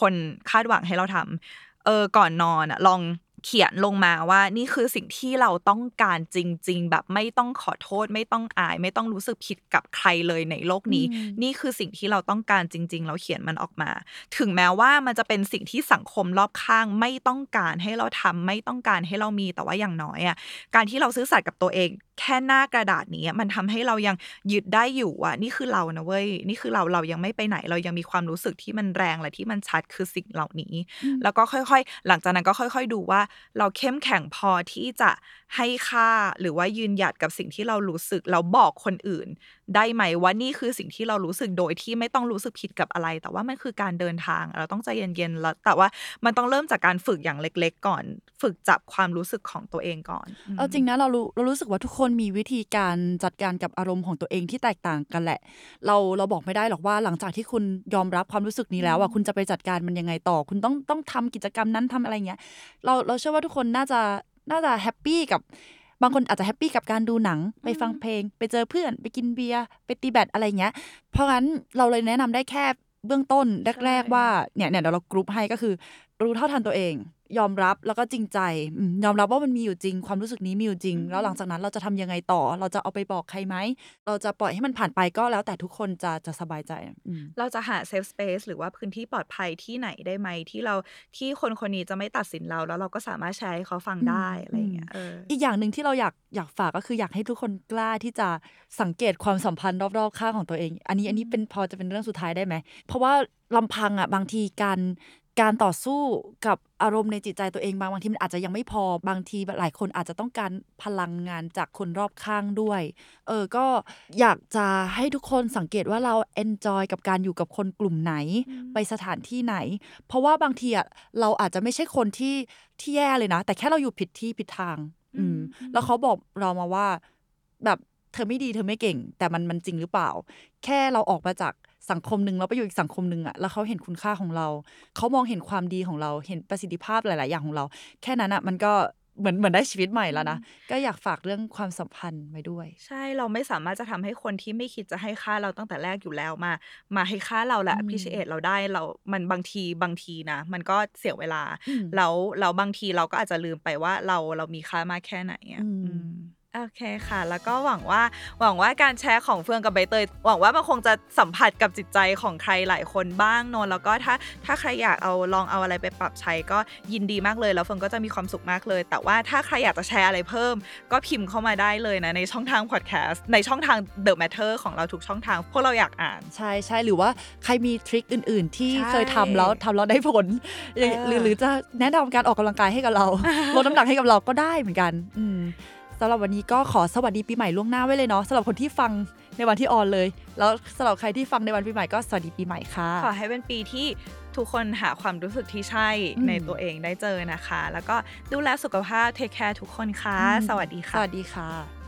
คนคาดหวังให้เราทำเออก่อนนอนอะ ลอง เขียนลงมาว่านี่คือสิ่งที่เราต้องการจริง ๆ แบบไม่ต้องขอโทษ ไม่ต้องอาย ไม่ต้องรู้สึกผิดกับใครเลยในโลกนี้อืมนี่คือสิ่งที่เราต้องการจริง ๆ เราเขียนมันออกมา ถึงแม้ว่ามันจะเป็นสิ่งที่สังคมรอบข้างไม่ต้องการให้เราทำไม่ต้องการให้เรามีแต่ว่าอย่างน้อยอะการที่เราซื่อสัตย์กับตัวเอง แค่หน้ากระดาษนี้มันทำให้เรายังยึดได้อยู่ว่านี่คือเรานะเว้ยนี่คือเราเรายังไม่ไปไหนเรายังมีความรู้สึกที่มันแรงและที่มันชัดคือสิ่งเหล่านี้ แล้วก็ค่อยๆ หลังจากนั้นก็ค่อย ๆ ดูว่าเราเข้มแข็งพอที่จะให้ค่าหรือว่ายืนหยัดกับสิ่งที่เรารู้สึกเราบอกคนอื่นได้ไหมว่านี่คือสิ่งที่เรารู้สึกโดยที่ไม่ต้องรู้สึกผิดกับอะไร แต่ว่ามันคือการเดินทาง เราต้องใจเย็นๆแล้วแต่ว่ามันต้องเริ่มจากการฝึกอย่างเล็ก ๆ ก่อน ฝึกจับความรู้สึกของตัวเองก่อนมเอาจริงนะเรารู้เรารู้สึกว่าทุกคนมีวิธีการจัดการกับอารมณ์ของตัวเองที่แตกต่างกันแหละ เราเราบอกไม่ได้หรอกว่าหลังจากที่คุณยอมรับความรู้สึกนี้แล้วอะคุณจะไปจัดการมันยังไงต่อ คุณต้องต้องทำกิจกรรมนั้นทำอะไรเงี้ยเราเราเชื่อว่าทุกคนน่าจะน่าจะ happy กับ บางคนอาจจะ happy กับการดูหนัง ไปฟังเพลง ไปเจอเพื่อน ไปกินเบียร์ ไปตีแบดอะไรเงี้ย เพราะงั้นเราเลยแนะนำได้แค่เบื้องต้นแรก ๆ ว่าเนี่ยเนี่ยเดี๋ยวเรากรุ๊ปให้ก็คือ รู้เท่าทันตัวเอง ยอมรับแล้วก็จริงใจอืมยอมรับว่ามันมีอยู่จริง ความรู้สึกนี้มีอยู่จริง แล้วหลังจากนั้นเราจะทำยังไงต่อ เราจะเอาไปบอกใครไหม เราจะปล่อยให้มันผ่านไปก็แล้วแต่ทุกคนจะจะสบายใจอืมเราจะหา safe space หรือว่าพื้นที่ปลอดภัยที่ไหนได้ไหมที่เราที่คนคนนี้จะไม่ตัดสินเรา แล้วเราก็สามารถแชร์ให้เขาฟังได้อืมอะไรอย่างเงี้ยเอออีกอย่างหนึ่งที่เราอยากอยากฝากก็คืออยากให้ทุกคนกล้าที่จะสังเกตความสัมพันธ์รอบๆข้างของตัวเอง อันนี้อันนี้เป็นพอจะเป็นเรื่องสุดท้ายได้ไหม เพราะว่าลำพังอะบางทีการการต่อสู้กับ อารมณ์ในจิตใจตัวเองบางบางทีมันอาจจะยังไม่พอบางทีหลายคนอาจจะต้องการพลังงานจากคนรอบข้างด้วย เออก็อยากจะให้ทุกคนสังเกตว่าเรา enjoy กับการอยู่กับคนกลุ่มไหนอืมไปสถานที่ไหน เพราะว่าบางทีอะเราอาจจะไม่ใช่คนที่ที่แย่เลยนะ แต่แค่เราอยู่ผิดที่ผิดทาง อืม แล้วเขาบอกเรามาว่าแบบเธอไม่ดีเธอไม่เก่ง แต่มันมันจริงหรือเปล่า แค่เราออกมาจาก สังคมหนึ่งแล้วไปอยู่อีกสังคมหนึ่งอะแล้วเขาเห็นคุณค่าของเรา เขามองเห็นความดีของเราเห็นประสิทธิภาพหลาย ๆ อย่างของเรา แค่นั้นอะมันก็เหมือนเหมือนได้ชีวิตใหม่แล้วนะก็อยากฝากเรื่องความสัมพันธ์ไว้ด้วย ใช่เราไม่สามารถจะทำให้คนที่ไม่คิดจะให้ค่าเราตั้งแต่แรกอยู่แล้วมา มาให้ค่าเราและอืมพิเศษเราได้เรา มันบางทีบางทีนะ มันก็เสียเวลาอืมแล้วแล้วบางทีเราก็อาจจะลืมไปว่าเราเรามีค่ามากแค่ไหนอะอืมอืม โอเคค่ะ แล้วก็หวังว่าหวังว่าการแชร์ของเฟืองกับใบเตย หวังว่ามันคงจะสัมผัสกับจิตใจของใครหลายคนบ้างเนอะแล้วก็ถ้าถ้าใครอยากเอาลองเอาอะไรไปปรับใช้ก็ยินดีมากเลย แล้วเฟืองก็จะมีความสุขมากเลย แต่ว่าถ้าใครอยากจะแชร์อะไรเพิ่ม ก็พิมพ์เข้ามาได้เลยนะในช่องทางพอดแคสต์ในช่องทาง The Matter ของเราทุกช่องทาง พวกเราอยากอ่าน ใช่ใช่หรือว่าใครมีทริคอื่น ๆ ที่ใช่เคยทำแล้วทำแล้วได้ผลหรือเออหรือหรือจะแนะนำการออกกำลังกายให้กับเราลดน้ำหนักให้กับเราก็ได้เหมือนกันอืมสำหรับวันนี้ก็ขอสวัสดีปีใหม่ล่วงหน้าไว้เลยเนาะสำหรับคนที่ฟังในวันที่ออนเลย แล้วสำหรับใครที่ฟังในวันปีใหม่ก็สวัสดีปีใหม่ค่ะ ขอให้เป็นปีที่ทุกคนหาความรู้สึกที่ใช่อืมในตัวเองได้เจอนะคะ แล้วก็ดูแลสุขภาพเทคแคร์ทุกคนค่ะอืมสวัสดีสค่ะวัสดีค่ะ